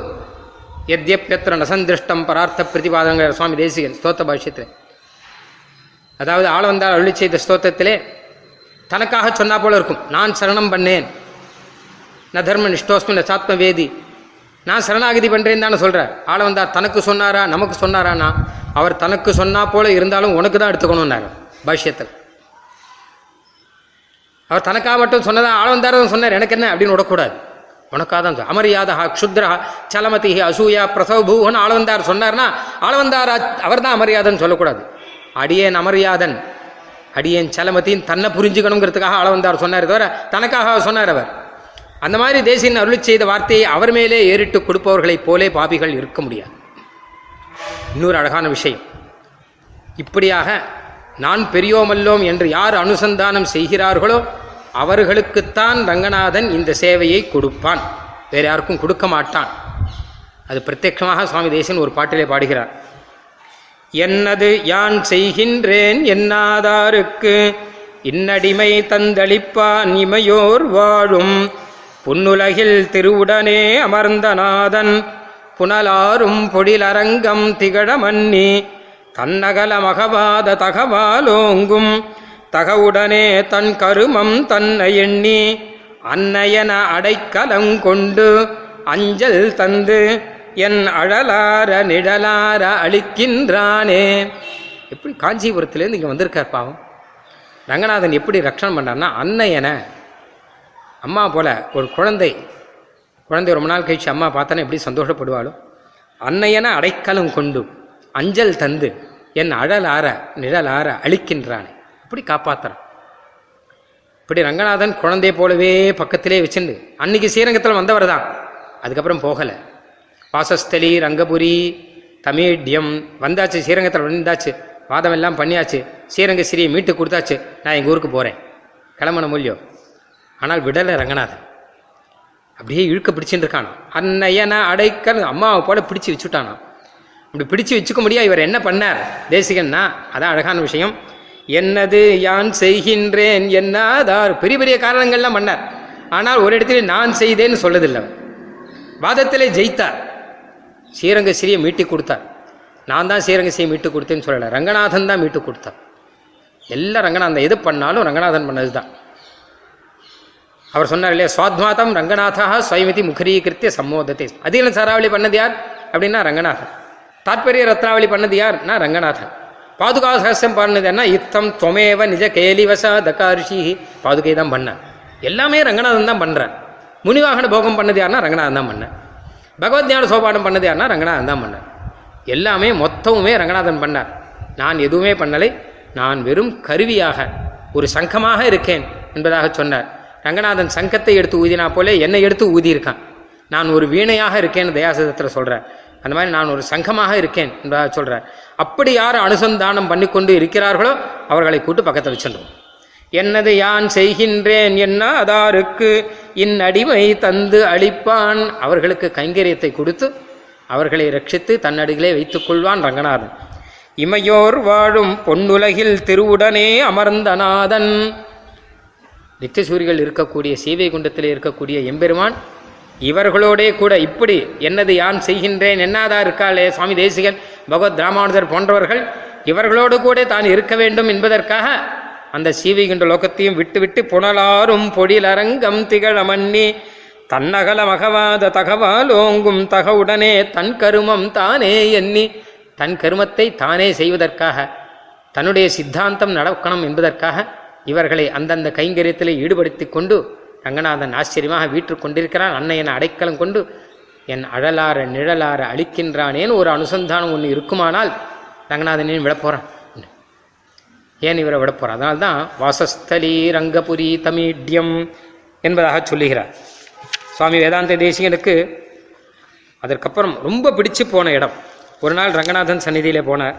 எத்யப்யத்திர நசந்திருஷ்டம் பரார்த்த பிரதிபாதங்கிற சுவாமி தேசிகன் ஸ்தோத்த பாஷ்யத்தில். அதாவது ஆளவந்தால் அருளி செய்த ஸ்தோத்திரத்திலே தனக்காக சொன்னா போல இருக்கும். நான் சரணம் பண்ணேன். ந தர்ம நிஷ்டோஸ்மி ந சாத்ம வேதி. நான் சரணாகதி பண்ணுறேன் தானே சொல்றார். ஆளவந்தார் தனக்கு சொன்னாரா நமக்கு சொன்னாரானா? அவர் தனக்கு சொன்னா போல இருந்தாலும் உனக்கு தான் எடுத்துக்கணும்னாரு பாஷ்யத்தில். அவர் தனக்காக மட்டும் சொன்னதா ஆளவந்தார் சொன்னார். எனக்கு என்ன அப்படின்னு விடக்கூடாது. உனக்காக தான் அமரியாதா க்ஷுத்ரா சலமதி அசூயா பிரசவபூன்னு ஆளவந்தார் சொன்னார்னா ஆளவந்தார் அவர் தான் அமரியாதன்னு சொல்லக்கூடாது. அடியேன் அமரியாதன் அடியேன் சலமத்தின் தன்னை புரிஞ்சுக்கணுங்கிறதுக்காக ஆளவந்தார் சொன்னார். தவிர தனக்காக சொன்னார் அவர். அந்த மாதிரி தேசியன் அருளி செய்த வார்த்தையை அவர் மேலே ஏறிட்டு கொடுப்பவர்களைப் போலே பாபிகள் இருக்க முடியாது. இன்னொரு அழகான விஷயம். இப்படியாக நான் பெரியோமல்லோம் என்று யார் அனுசந்தானம் செய்கிறார்களோ அவர்களுக்குத்தான் ரங்கநாதன் இந்த சேவையை கொடுப்பான். வேறு யாருக்கும் கொடுக்க மாட்டான். அது பிரத்யட்சமாக சுவாமி தேசன் ஒரு பாட்டிலே பாடுகிறார். என்னது யான் செய்கின்றேன் என்னாதாருக்கு? இன்னடிமை தந்தளிப்பான் இமையோர் வாழும். புன்னுலகில் திருவுடனே அமர்ந்தநாதன் புனலாரும் பொழிலரங்கம் திகழமன்னி தன்னகல மகவாத தகவாலோங்கும். தகவுடனே தன் கருமம் தன்னை எண்ணி. அன்னையன அடைக்கலங்கொண்டு அஞ்சல் தந்து என் அழலார நிழலார அழிக்கின்றானே. எப்படி காஞ்சிபுரத்துலேருந்து இங்கே வந்திருக்கார் பாவம்? ரங்கநாதன் எப்படி ரட்சணம் பண்ணார்னா அன்னையன அம்மா போல ஒரு குழந்தை குழந்தை ரொம்ப நாள் கழிச்சு அம்மா பார்த்தோன்னா எப்படி சந்தோஷப்படுவாளோ? அன்னையன அடைக்கலம் கொண்டு அஞ்சல் தந்து என் அழலார நிழலார அழிக்கின்றானே. இப்படி காப்பாத்துறான். இப்படி ரங்கநாதன் குழந்தை போலவே பக்கத்திலே வச்சுண்டு அன்னைக்கு ஸ்ரீரங்கத்தில் வந்தவர் தான் அதுக்கப்புறம் போகலை. வாசஸ்தலி ரங்கபுரி தமிழ்யம் வந்தாச்சு ஸ்ரீரங்கத்தில் வந்தாச்சு. வாதம் எல்லாம் பண்ணியாச்சு. ஸ்ரீரங்க ஸ்ரீ மீட்டு கொடுத்தாச்சு. நான் எங்கள் ஊருக்கு போகிறேன் கிளம்பன மூலியம் ஆனால் விடலை ரங்கநாதன். அப்படியே இழுக்க பிடிச்சிட்டு இருக்கானா? அன்னையன அடைக்கல் அம்மாவை போல பிடிச்சி வச்சுட்டானோ? அப்படி பிடிச்சு வச்சுக்க முடியாது. இவர் என்ன பண்ணார்? தேசிகன்னா அதான் அழகான விஷயம். என்னது யான் செய்கின்றேன் என்னாதார்? பெரிய பெரிய காரணங்கள்லாம் பண்ணார். ஆனால் ஒரு இடத்துல நான் செய்தேன்னு சொல்லதில்லை. வாதத்திலே ஜெயித்தார். ஸ்ரீரங்க ஸ்ரீயை மீட்டி கொடுத்தார். நான் தான் ஸ்ரீரங்க ஸ்ரீயை மீட்டு கொடுத்தேன்னு சொல்லலை. ரங்கநாதன் தான் மீட்டு கொடுத்தார். எல்லாம் ரங்கநாதன் எது பண்ணாலும் ரங்கநாதன் பண்ணது தான் அவர் சொன்னார் இல்லையா சுவாத்மாதம் ரங்கநாதா ஸ்வயமிதி முகரீகிருத்திய சம்மோதத்தை அதிகம் சாராவளி பண்ணது யார்? அப்படின்னா ரங்கநாதன். தாற்பரிய ரத்னாவளி பண்ணது யார்னா ரங்கநாதன். பாதுகா சகசியம் பண்ணதுன்னா இத்தம் துவமேவ நிஜ கேலிவசா தகாரிஷி. பாதுகை தான் பண்ணேன் எல்லாமே ரங்கநாதன் தான் பண்ணுறேன் முனிவாகன போகம் பண்ணது யாருன்னா ரங்கநாதன் தான் பண்ணேன் பகவத் ஞான சோபானம் பண்ணது யாருன்னா ரங்கநாதன் தான் பண்ணார். எல்லாமே மொத்தமுமே ரங்கநாதன் பண்ணார். நான் எதுவுமே பண்ணலை. நான் வெறும் கருவியாக ஒரு சங்கமாக இருக்கேன் என்பதாக சொன்னார். ரங்கநாதன் சங்கத்தை எடுத்து ஊதினா போலே என்னை எடுத்து ஊதியிருக்கான். நான் ஒரு வீணையாக இருக்கேன்னு தயாசதத்தில் சொல்கிறார் அந்த மாதிரி நான் ஒரு சங்கமாக இருக்கேன் என்பதாக சொல்கிறார் அப்படி யார் அனுசந்தானம் பண்ணி கொண்டு இருக்கிறார்களோ அவர்களை கூட்டு பக்கத்தில் வச்சுருவோம் என்னது யான் செய்கின்றேன் என்ன அதாருக்கு இந்நடிமை தந்து அளிப்பான் அவர்களுக்கு கைங்கரியத்தை கொடுத்து அவர்களை ரட்சித்து தன்னடிகளே வைத்துக் கொள்வான் ரங்கநாதன். இமையோர் வாழும் பொன்னுலகில் திருவுடனே அமர்ந்தநாதன் நித்தியசூரிகள் இருக்கக்கூடிய சீவை குண்டத்தில் இருக்கக்கூடிய எம்பெருமான் இவர்களோடே கூட இப்படி என்னது யான் செய்கின்றேன் என்னாதா இருக்காளே சுவாமி தேசிகன் பகவத் ராமானுஜர் போன்றவர்கள் இவர்களோடு கூட தான் இருக்க வேண்டும் என்பதற்காக அந்த சீவிகின்ற லோகத்தையும் விட்டுவிட்டு புனலாரும் பொடிலரங்கம் திகழ தன்னகல மகவாத தகவாலோங்கும் தகவுடனே தன் கருமம் தானே எண்ணி. தன் கருமத்தை தானே செய்வதற்காக தன்னுடைய சித்தாந்தம் நடக்கணும் என்பதற்காக இவர்களை அந்தந்த கைங்கரியத்தில் ஈடுபடுத்தி கொண்டு ரங்கநாதன் ஆச்சரியமாக வீற்று கொண்டிருக்கிறான். அன்னையன் அடைக்கலம் கொண்டு என் அழலார நிழலார அழிக்கின்றானேன்னு ஒரு அனுசந்தானம் ஒன்று இருக்குமானால் ரங்கநாதனையும் விடப்போகிறான் ஏன் இவரை விடப்போகிறான் அதனால தான் வாசஸ்தலி ரங்கபுரி தமிழ்யம் என்பதாக சொல்லுகிறார். சுவாமி வேதாந்த தேசிகனுக்கு அதற்கப்புறம் ரொம்ப பிடிச்சு போன இடம். ஒரு நாள் ரங்கநாதன் சந்நிதியில் போனார்.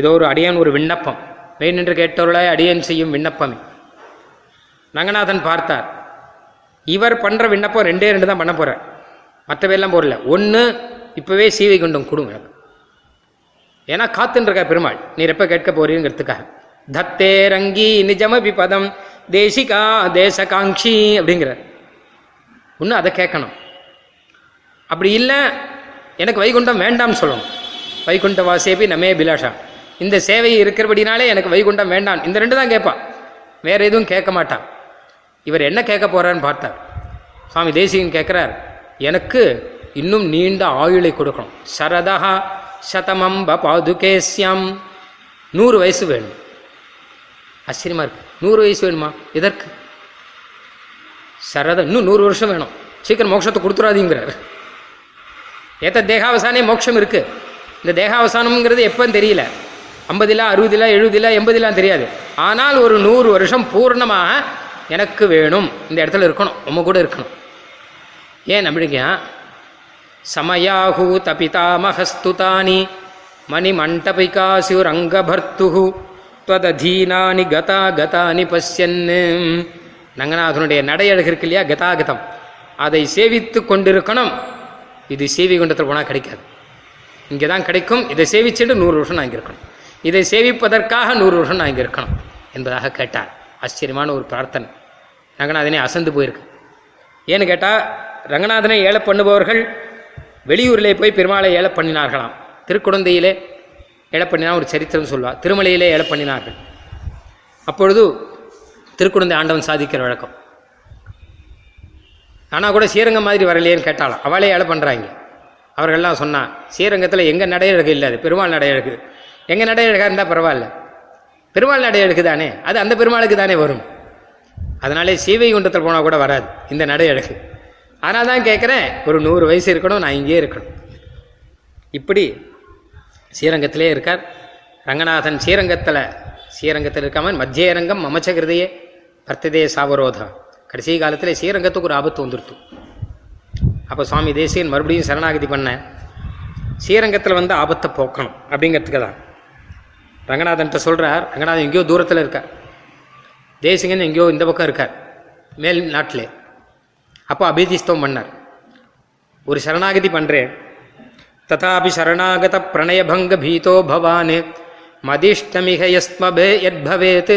ஏதோ ஒரு அடியான் ஒரு விண்ணப்பம். மெய் நின்று கேட்டவர்களாய் அடியன் செய்யும் விண்ணப்பமே. ரங்கநாதன் பார்த்தார். இவர் பண்ணுற விண்ணப்பம் ரெண்டே ரெண்டு தான் பண்ண போகிறார் மற்றவையெல்லாம் போடல. ஒன்று இப்போவே சீவை குண்டம் கொடுங்க. எனக்கு ஏன்னா காத்துன்னு இருக்கா பெருமாள். நீர் எப்போ கேட்க போறீங்கிறதுக்காக. தத்தே ரங்கி நிஜமபி பதம் தேசிகா தேசகாங்கி அப்படிங்கிறார் ஒன்று அதை கேட்கணும். அப்படி இல்லை எனக்கு வைகுண்டம் வேண்டாம்னு சொல்லணும் வைகுண்ட வாசேபி நமே பிலாஷா இந்த சேவை இருக்கிறபடினாலே எனக்கு வைகுண்டம் வேண்டாம். இந்த ரெண்டு தான் கேட்பான். வேற எதுவும் கேட்க மாட்டான். இவர் என்ன கேட்க போகிறான்னு பார்த்தார். சுவாமி தேசிகன் கேட்குறார் எனக்கு இன்னும் நீண்ட ஆயுளை கொடுக்கணும். சரதா சதமம்ப பாதுகேசியம் நூறு வயசு வேணும். ஆச்சரியமாக இருக்குது நூறு வயசு வேணுமா? எதற்கு? சரதம் இன்னும் நூறு வருஷம் வேணும். சீக்கிரம் மோட்சத்தை கொடுத்துடாதீங்கிறார் ஏத்த தேகாவசானே மோட்சம் இருக்குது இந்த தேகாவசானம்ங்கிறது எப்போன்னு தெரியல. ஐம்பதிலா அறுபதிலா எழுபதிலா எண்பதிலாம் தெரியாது. ஆனால் ஒரு நூறு வருஷம் பூர்ணமாக எனக்கு வேணும். இந்த இடத்துல இருக்கணும். உம்ம கூட இருக்கணும். ஏன் அப்படிங்க சமயாஹூ தபிதாமகஸ்துதானி துவதீனானி கதா கதானி பஷ்யன்னு நங்கநாதனுடைய நடையழகு இருக்கு இல்லையா? கதாகதம். அதை சேவித்து கொண்டிருக்கணும். இது சேவி குண்டத்தில் போனால் கிடைக்காது. இங்கே தான் கிடைக்கும். இதை சேவிச்சுட்டு நூறு வருஷம் நான் இருக்கணும் இதை சேவிப்பதற்காக நூறு வருஷம் நான் இருக்கணும் என்பதாக கேட்டார். ஆச்சரியமான ஒரு பிரார்த்தனை. ரங்கநாதனே அசந்து போயிருக்கு. ஏன்னு கேட்டால் ரங்கநாதனை ஏழை பண்ணுபவர்கள் வெளியூரிலே போய் பெருமாளை ஏழை பண்ணினார்களாம். திருக்குழந்தையிலே ஏழை பண்ணினா ஒரு சரித்திரம் சொல்லுவாள் திருமலையிலே இழப்பண்ணினார்கள் அப்பொழுது திருக்குழந்தை ஆண்டவன் சாதிக்கிற வழக்கம். ஆனால் கூட ஸ்ரீரங்கம் மாதிரி வரலையேன்னு கேட்டாலும் அவளே ஏழை பண்ணுறாங்க அவர்கள்லாம் சொன்னான் ஸ்ரீரங்கத்தில் எங்கள் நடையழகு இல்லை அது பெருமாள் நடையழகு. எங்கள் நடையழகாக இருந்தால் பரவாயில்ல. பெருமாள் நடையழகு தானே. அது அந்த பெருமாளுக்கு தானே வரும். அதனாலே சீவை குண்டத்தில் போனால் கூட வராது. இந்த நடையழகு. ஆனால் தான் கேட்குறேன் ஒரு நூறு வயசு இருக்கணும் நான் இங்கேயே இருக்கணும். இப்படி ஸ்ரீரங்கத்திலே இருக்கார். ரங்கநாதன் ஸ்ரீரங்கத்தில் ஸ்ரீரங்கத்தில் இருக்காமல் மத்தியரங்கம் மமச்சகிருதையே பர்த்ததே சாவரோதா. கடைசி காலத்தில் ஸ்ரீரங்கத்துக்கு ஒரு ஆபத்து வந்துருத்து. அப்போ சுவாமி தேசியன் மறுபடியும் சரணாகதி பண்ண ஸ்ரீரங்கத்தில் வந்து ஆபத்தை போக்கணும் அப்படிங்கிறதுக்கு தான். ரங்கநாதன்ட்ட சொல்கிறார் ரங்கநாதன் எங்கேயோ தூரத்தில் இருக்கார். தேசிகன் எங்கேயோ இந்த பக்கம் இருக்கார் மேல் நாட்டிலே. அப்போ அபிதிஸ்தவம் பண்ணார். ஒரு சரணாகதி பண்ணுறேன் ததாபி சரணாகத பிரணயபங்க பீதோ பவான் மதிஷ்டமிக யஸ்மபே யத்பவேத்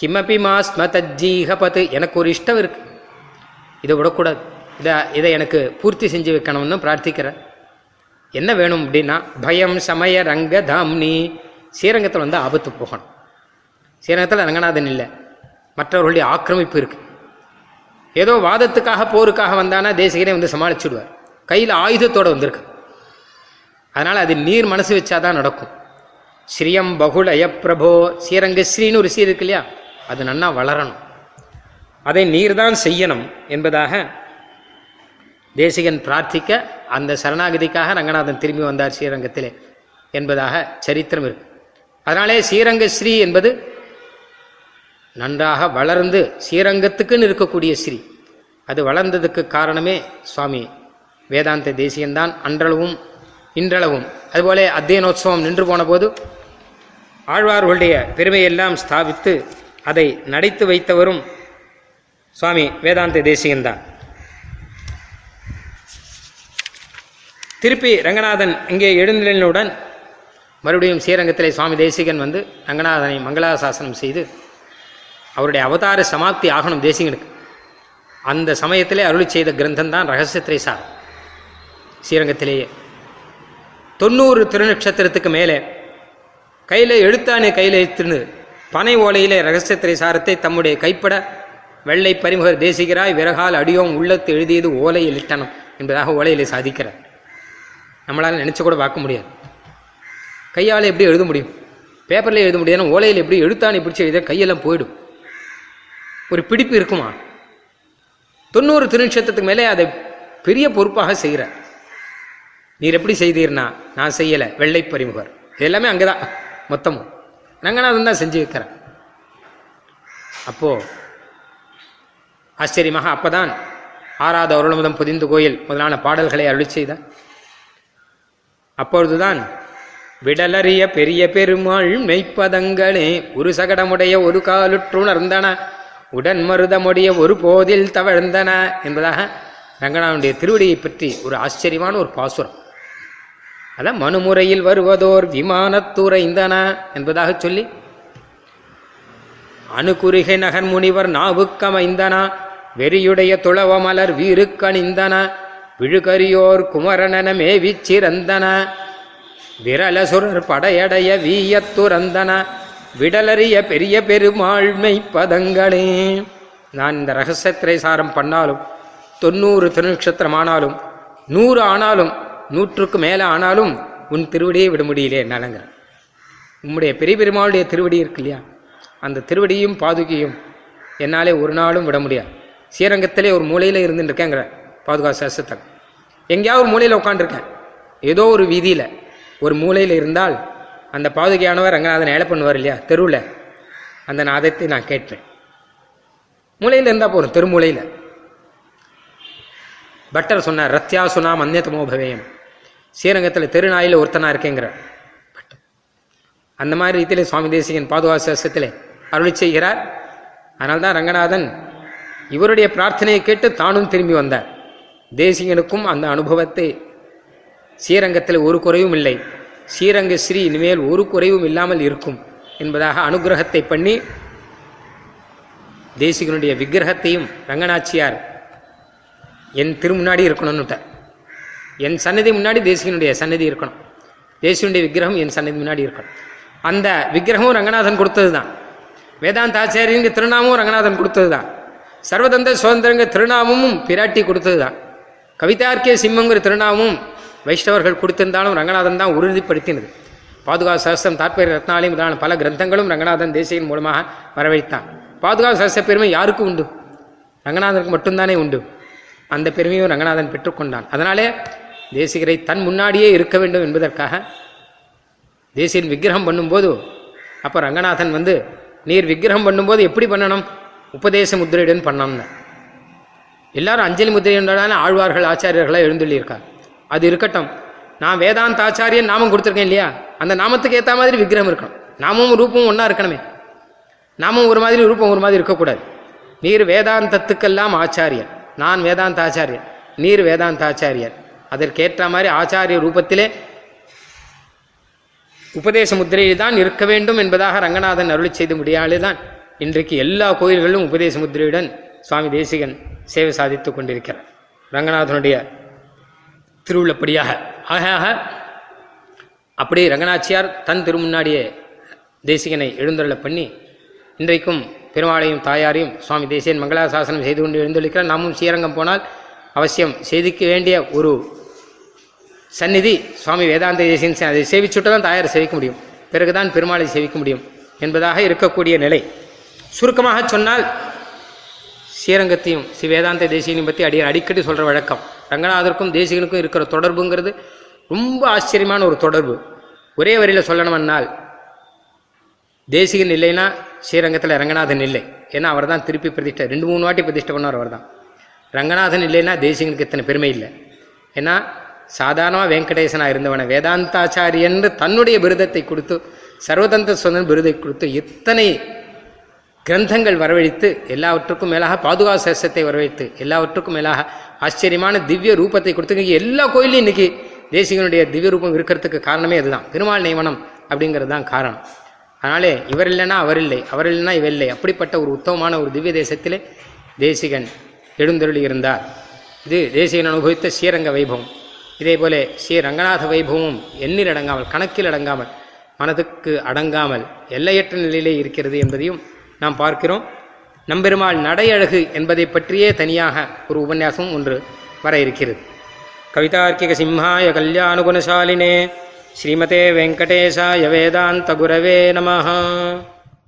கிமபி மாஸ்ம தஜ்ஜீகபத் எனக்கு ஒரு இஷ்டம் இருக்கு இதை விடக்கூடாது। இதை இதை எனக்கு பூர்த்தி செஞ்சு வைக்கணும்னு பிரார்த்திக்கிறேன்। என்ன வேணும் அப்படின்னா பயம் சமய ரங்க தாம்னி ஸ்ரீரங்கத்தில் வந்து ஆபத்து போகணும். ஸ்ரீரங்கத்தில் ரங்கநாதன் இல்லை. மற்றவர்களுடைய ஆக்கிரமிப்பு இருக்குது ஏதோ வாதத்துக்காக போருக்காக வந்தானா தேசிகனே வந்து சமாளிச்சுடுவார். கையில் ஆயுதத்தோடு வந்திருக்கு அதனால் அது நீர் மனசு வச்சா தான் நடக்கும். ஸ்ரீயம் பகுளய பிரபோ ஸ்ரீரங்க ஸ்ரீன்னு ஒரு ஸ்ரீ இருக்கு இல்லையா? அது நன்னா வளரணும். அதை நீர்தான் செய்யணும் என்பதாக தேசிகன் பிரார்த்திக்க அந்த சரணாகதிக்காக ரங்கநாதன் திரும்பி வந்தார் ஸ்ரீரங்கத்திலே என்பதாக சரித்திரம் இருக்கு. அதனாலே ஸ்ரீரங்க ஸ்ரீ என்பது நன்றாக வளர்ந்து ஸ்ரீரங்கத்துக்குன்னு இருக்கக்கூடிய ஸ்ரீ. அது வளர்ந்ததுக்கு காரணமே சுவாமி. வேதாந்த தேசியன்தான் அன்றளவும் இன்றளவும். அதுபோல அத்தியனோத்சவம் நின்று போன போது ஆழ்வார்களுடைய பெருமையெல்லாம் ஸ்தாபித்து அதை நடித்து வைத்தவரும் சுவாமி வேதாந்த தேசிகன்தான் திருப்பி ரங்கநாதன் இங்கே எழுந்தனுடன் மறுபடியும் ஸ்ரீரங்கத்திலே சுவாமி தேசிகன் வந்து ரங்கநாதனை மங்களாசாசனம் செய்து அவருடைய அவதார சமாப்தி ஆகணும் தேசிகனுக்கு. அந்த சமயத்திலே அருளி செய்த கிரந்தம் தான் ரகசியத்திரை சார் ஸ்ரீரங்கத்திலேயே. தொண்ணூறு திருநட்சத்திரத்துக்கு மேலே. கையில் எழுத்தானே கையில் எழுத்துன்னு பனை ஓலையிலே ரகசியத்திரை சாரத்தை தம்முடைய கைப்பட வெள்ளை பரிமுகர் தேசிகராய் விறகால் அடியோம் உள்ளத்து எழுதியது ஓலையில் இட்டனம் என்பதாக ஓலையிலே சாதிக்கிறார். நம்மளால் நினச்சி கூட பார்க்க முடியாது. கையால் எப்படி எழுத முடியும்? பேப்பரில் எழுத முடியாது ஓலையில் எப்படி எழுத்தானே பிடிச்சி எழுத கையெல்லாம் போயிடும். ஒரு பிடிப்பு இருக்குமா? தொண்ணூறு திருநட்சத்திரத்துக்கு மேலே அதை பெரிய பொறுப்பாக செய்கிறார். நீர் எப்படி செய்தீர்னா நான் செய்யலை வெள்ளை பறிமுகர். இது எல்லாமே அங்கே தான் மொத்தமும் ரங்கநாதன் தான் செஞ்சு வைக்கிறேன். அப்போ ஆச்சரியமாக அப்பதான் ஆறாவது அருளமுதம் புதிந்து கோயில் முதலான பாடல்களை அருளி அப்பொழுதுதான் விடலறிய பெரிய பெருமாள் மெய்ப்பதங்களே ஒரு சகடமுடைய ஒரு காலுற்றுணர்ந்தன உடன் மருதமுடைய ஒரு போதில் தவழ்ந்தன என்பதாக ரங்கநாதனுடைய திருவடியை பற்றி ஒரு ஆச்சரியமான ஒரு பாசுரம். அதான் மனுமுறையில் வருவதோர் விமானத்துறைந்தன என்பதாக சொல்லி அணுகுருகை நகர் முனிவர் நாவுக்கமைந்தன வெறியுடைய துளவ மலர் வீருக்கணிந்தன விழுகரியோர் குமரனன மேவிச்சிறந்தன விரலசுரர் படையடைய வீயத்துறந்தன விடலறிய பெரிய பெருமாள்மை பதங்களே. நான் இந்த ரகசியத்திரை சாரம் பண்ணாலும் தொண்ணூறு திருநக்ஷத்திரம் ஆனாலும் நூறு ஆனாலும் நூற்றுக்கு மேலே ஆனாலும் உன் திருவடியை விட முடியலே என்னாலங்கிற. உம்முடைய பெரிய பெருமாளுடைய திருவடி இருக்கு இல்லையா? அந்த திருவடியும் பாதுகையும் என்னாலே ஒரு நாளும் விட முடியாது. ஸ்ரீரங்கத்திலே ஒரு மூலையில் இருந்துட்டுருக்கேங்கிற பாதுகா சாஸ்திரத்தில் எங்கேயாவது ஒரு மூலையில் உட்காந்துருக்கேன் ஏதோ ஒரு வீதியில் ஒரு மூலையில் இருந்தால் அந்த பாதுகையானவர் ரங்கநாதன் ஏழை பண்ணுவார் இல்லையா தெருவில். அந்த நாதத்தை நான் கேட்பேன். மூலையில் இருந்தால் போதும் தெருமூலையில் பட்டர் சொன்னார் ரத்யாசுனா அந்நியத்தமோ பவேயம். ஸ்ரீரங்கத்தில் தெருநாயில் ஒருத்தனா இருக்கேங்கிற அந்த மாதிரி ரீதியில் சுவாமி தேசிகன் பாதுகாசத்தில் அருளி செய்கிறார். அதனால்தான் தான் ரங்கநாதன் இவருடைய பிரார்த்தனையை கேட்டு தானும் திரும்பி வந்தார். தேசிகனுக்கும் அந்த அனுபவத்தை ஸ்ரீரங்கத்தில் ஒரு குறைவும் இல்லை. ஸ்ரீரங்க ஸ்ரீ இனிமேல் ஒரு குறைவும் இல்லாமல் இருக்கும் என்பதாக அனுகிரகத்தை பண்ணி தேசிகனுடைய விக்கிரகத்தையும் ரங்கநாச்சியார் என் திரு முன்னாடி இருக்கணும்னுட்டார். என் சன்னதி முன்னாடி தேசியனுடைய சன்னதி இருக்கணும். தேசியனுடைய விக்கிரகம் என் சன்னதி முன்னாடி இருக்கணும். அந்த விக்கிரகமும் ரங்கநாதன் கொடுத்தது தான் வேதாந்த ஆச்சாரியங்க திருநாமும் ரங்கநாதன் கொடுத்தது தான் சர்வதந்த சுதந்திரங்க திருநாமமும் பிராட்டி கொடுத்தது தான் கவிதார்கே சிம்மங்கிற திருநாமும் வைஷ்ணவர்கள் கொடுத்திருந்தாலும் ரங்கநாதன் தான் உறுதிப்படுத்தினது. பாதுகா சஹஸ்ரம் தாற்பய ரத்னாலயம் முதலான பல கிரந்தங்களும் ரங்கநாதன் தேசியின் மூலமாக வரவழைத்தான். பாதுகா சஹஸ்ர பெருமை யாருக்கும் உண்டு? ரங்கநாதனுக்கு மட்டும்தானே உண்டு. அந்த பெருமையும் ரங்கநாதன் பெற்றுக்கொண்டான். அதனாலே தேசிகரை தன் முன்னாடியே இருக்க வேண்டும் என்பதற்காக தேசியன் விக்கிரகம் பண்ணும்போது அப்போ ரங்கநாதன் வந்து நீர் விக்கிரகம் பண்ணும்போது எப்படி பண்ணணும்? உபதேச முத்திரையுடன் பண்ணணும்னு எல்லாரும் அஞ்சலி முத்திரையுடனான ஆழ்வார்கள் ஆச்சாரியர்களாக எழுந்துள்ளியிருக்கார் அது இருக்கட்டும். நான் வேதாந்த ஆச்சாரியன் நாமம் கொடுத்துருக்கேன் இல்லையா? அந்த நாமத்துக்கு ஏற்ற மாதிரி விக்கிரகம் இருக்கணும். நாமும் ரூபமும் ஒன்றா இருக்கணுமே. நாமும் ஒரு மாதிரி ரூபம் ஒரு மாதிரி இருக்கக்கூடாது. நீர் வேதாந்தத்துக்கெல்லாம் ஆச்சாரியன். நான் வேதாந்த ஆச்சாரியன். நீர் வேதாந்த ஆச்சாரியர் அதற்கேற்ற மாதிரி ஆச்சாரிய ரூபத்திலே உபதேச முத்திரையில் தான் இருக்க வேண்டும் என்பதாக ரங்கநாதன் அருளி செய்த முடியாலே தான் இன்றைக்கு எல்லா கோயில்களிலும் உபதேச முத்திரையுடன் சுவாமி தேசிகன் சேவை சாதித்துக் கொண்டிருக்கிறார். ரங்கநாதனுடைய திருவுள்ளப்படியாக. ஆக ஆக அப்படி ரங்கநாச்சியார் தன் திருமுன்னாடியே தேசிகனை எழுந்தருள பண்ணி இன்றைக்கும் பெருமாளையும் தாயாரையும் சுவாமி தேசியன் மங்களாசாசனம் செய்து கொண்டு எழுந்தொழிக்கிறார் நாமும் ஸ்ரீரங்கம் போனால் அவசியம் செய்திக்க வேண்டிய ஒரு சந்நிதி சுவாமி வேதாந்த தேசியன் அதை சேவிச்சுட்டு தான் தாயாரை சேவிக்க முடியும். பிறகுதான் பெருமாளை சேவிக்க முடியும் என்பதாக இருக்கக்கூடிய நிலை. சுருக்கமாக சொன்னால் ஸ்ரீரங்கத்தையும் ஸ்ரீ வேதாந்த தேசியனையும் பற்றி அடி அடிக்கடி சொல்கிற வழக்கம். ரங்கநாதருக்கும் தேசிகனுக்கும் இருக்கிற தொடர்புங்கிறது ரொம்ப ஆச்சரியமான ஒரு தொடர்பு. ஒரே வரியில் சொல்லணும்னால் தேசிகன் இல்லைன்னா ஸ்ரீரங்கத்தில் ரங்கநாதன் இல்லை. ஏன்னா அவர் தான் திருப்பி பிரதிஷ்டை ரெண்டு மூணு வாட்டி பிரதிஷ்டை பண்ணார் அவர் தான் ரங்கநாதன் இல்லைன்னா தேசிகனுக்கு இத்தனை பெருமை இல்லை. ஏன்னா சாதாரணமாக வெங்கடேசனாக இருந்தவனை வேதாந்தாச்சாரியன்னு தன்னுடைய விருதத்தை கொடுத்து சர்வதந்திர சுதந்திர விருதை கொடுத்து எத்தனை கிரந்தங்கள் வரவழைத்து எல்லாவற்றுக்கும் மேலாக பாதுகா சேஷத்தை வரவழைத்து எல்லாவற்றுக்கும் மேலாக ஆச்சரியமான திவ்ய ரூபத்தை கொடுத்து எல்லா கோயிலையும் இன்னைக்கு தேசிகனுடைய திவ்ய ரூபம் இருக்கிறதுக்கு காரணமே அதுதான். பெருமாள் நியமனம் அப்படிங்கிறது தான் காரணம். அதனாலே இவர் இல்லைன்னா அவர் இல்லை அவர் இல்லைன்னா இவர் இல்லை. அப்படிப்பட்ட ஒரு உத்தமமான ஒரு திவ்ய தேசத்திலே தேசிகன் எழுந்தருளி இருந்தார். இது தேசிகன் அனுபவித்த ஸ்ரீரங்க வைபவம். இதே போல ஸ்ரீ ரங்கநாத வைபவமும் எண்ணில் அடங்காமல் கணக்கில் அடங்காமல் மனதுக்கு அடங்காமல் எல்லையற்ற நிலையிலே இருக்கிறது என்பதையும் நாம் பார்க்கிறோம். நம்பெருமாள் நடையழகு என்பதை பற்றியே தனியாக ஒரு உபன்யாசம் ஒன்று வர இருக்கிறது. கவிதார்க்கிக சிம்ஹாய கல்யாணுகுணசாலினே ஸ்ரீமதே வெங்கடேசாய வேதாந்த குரவே நமஹா.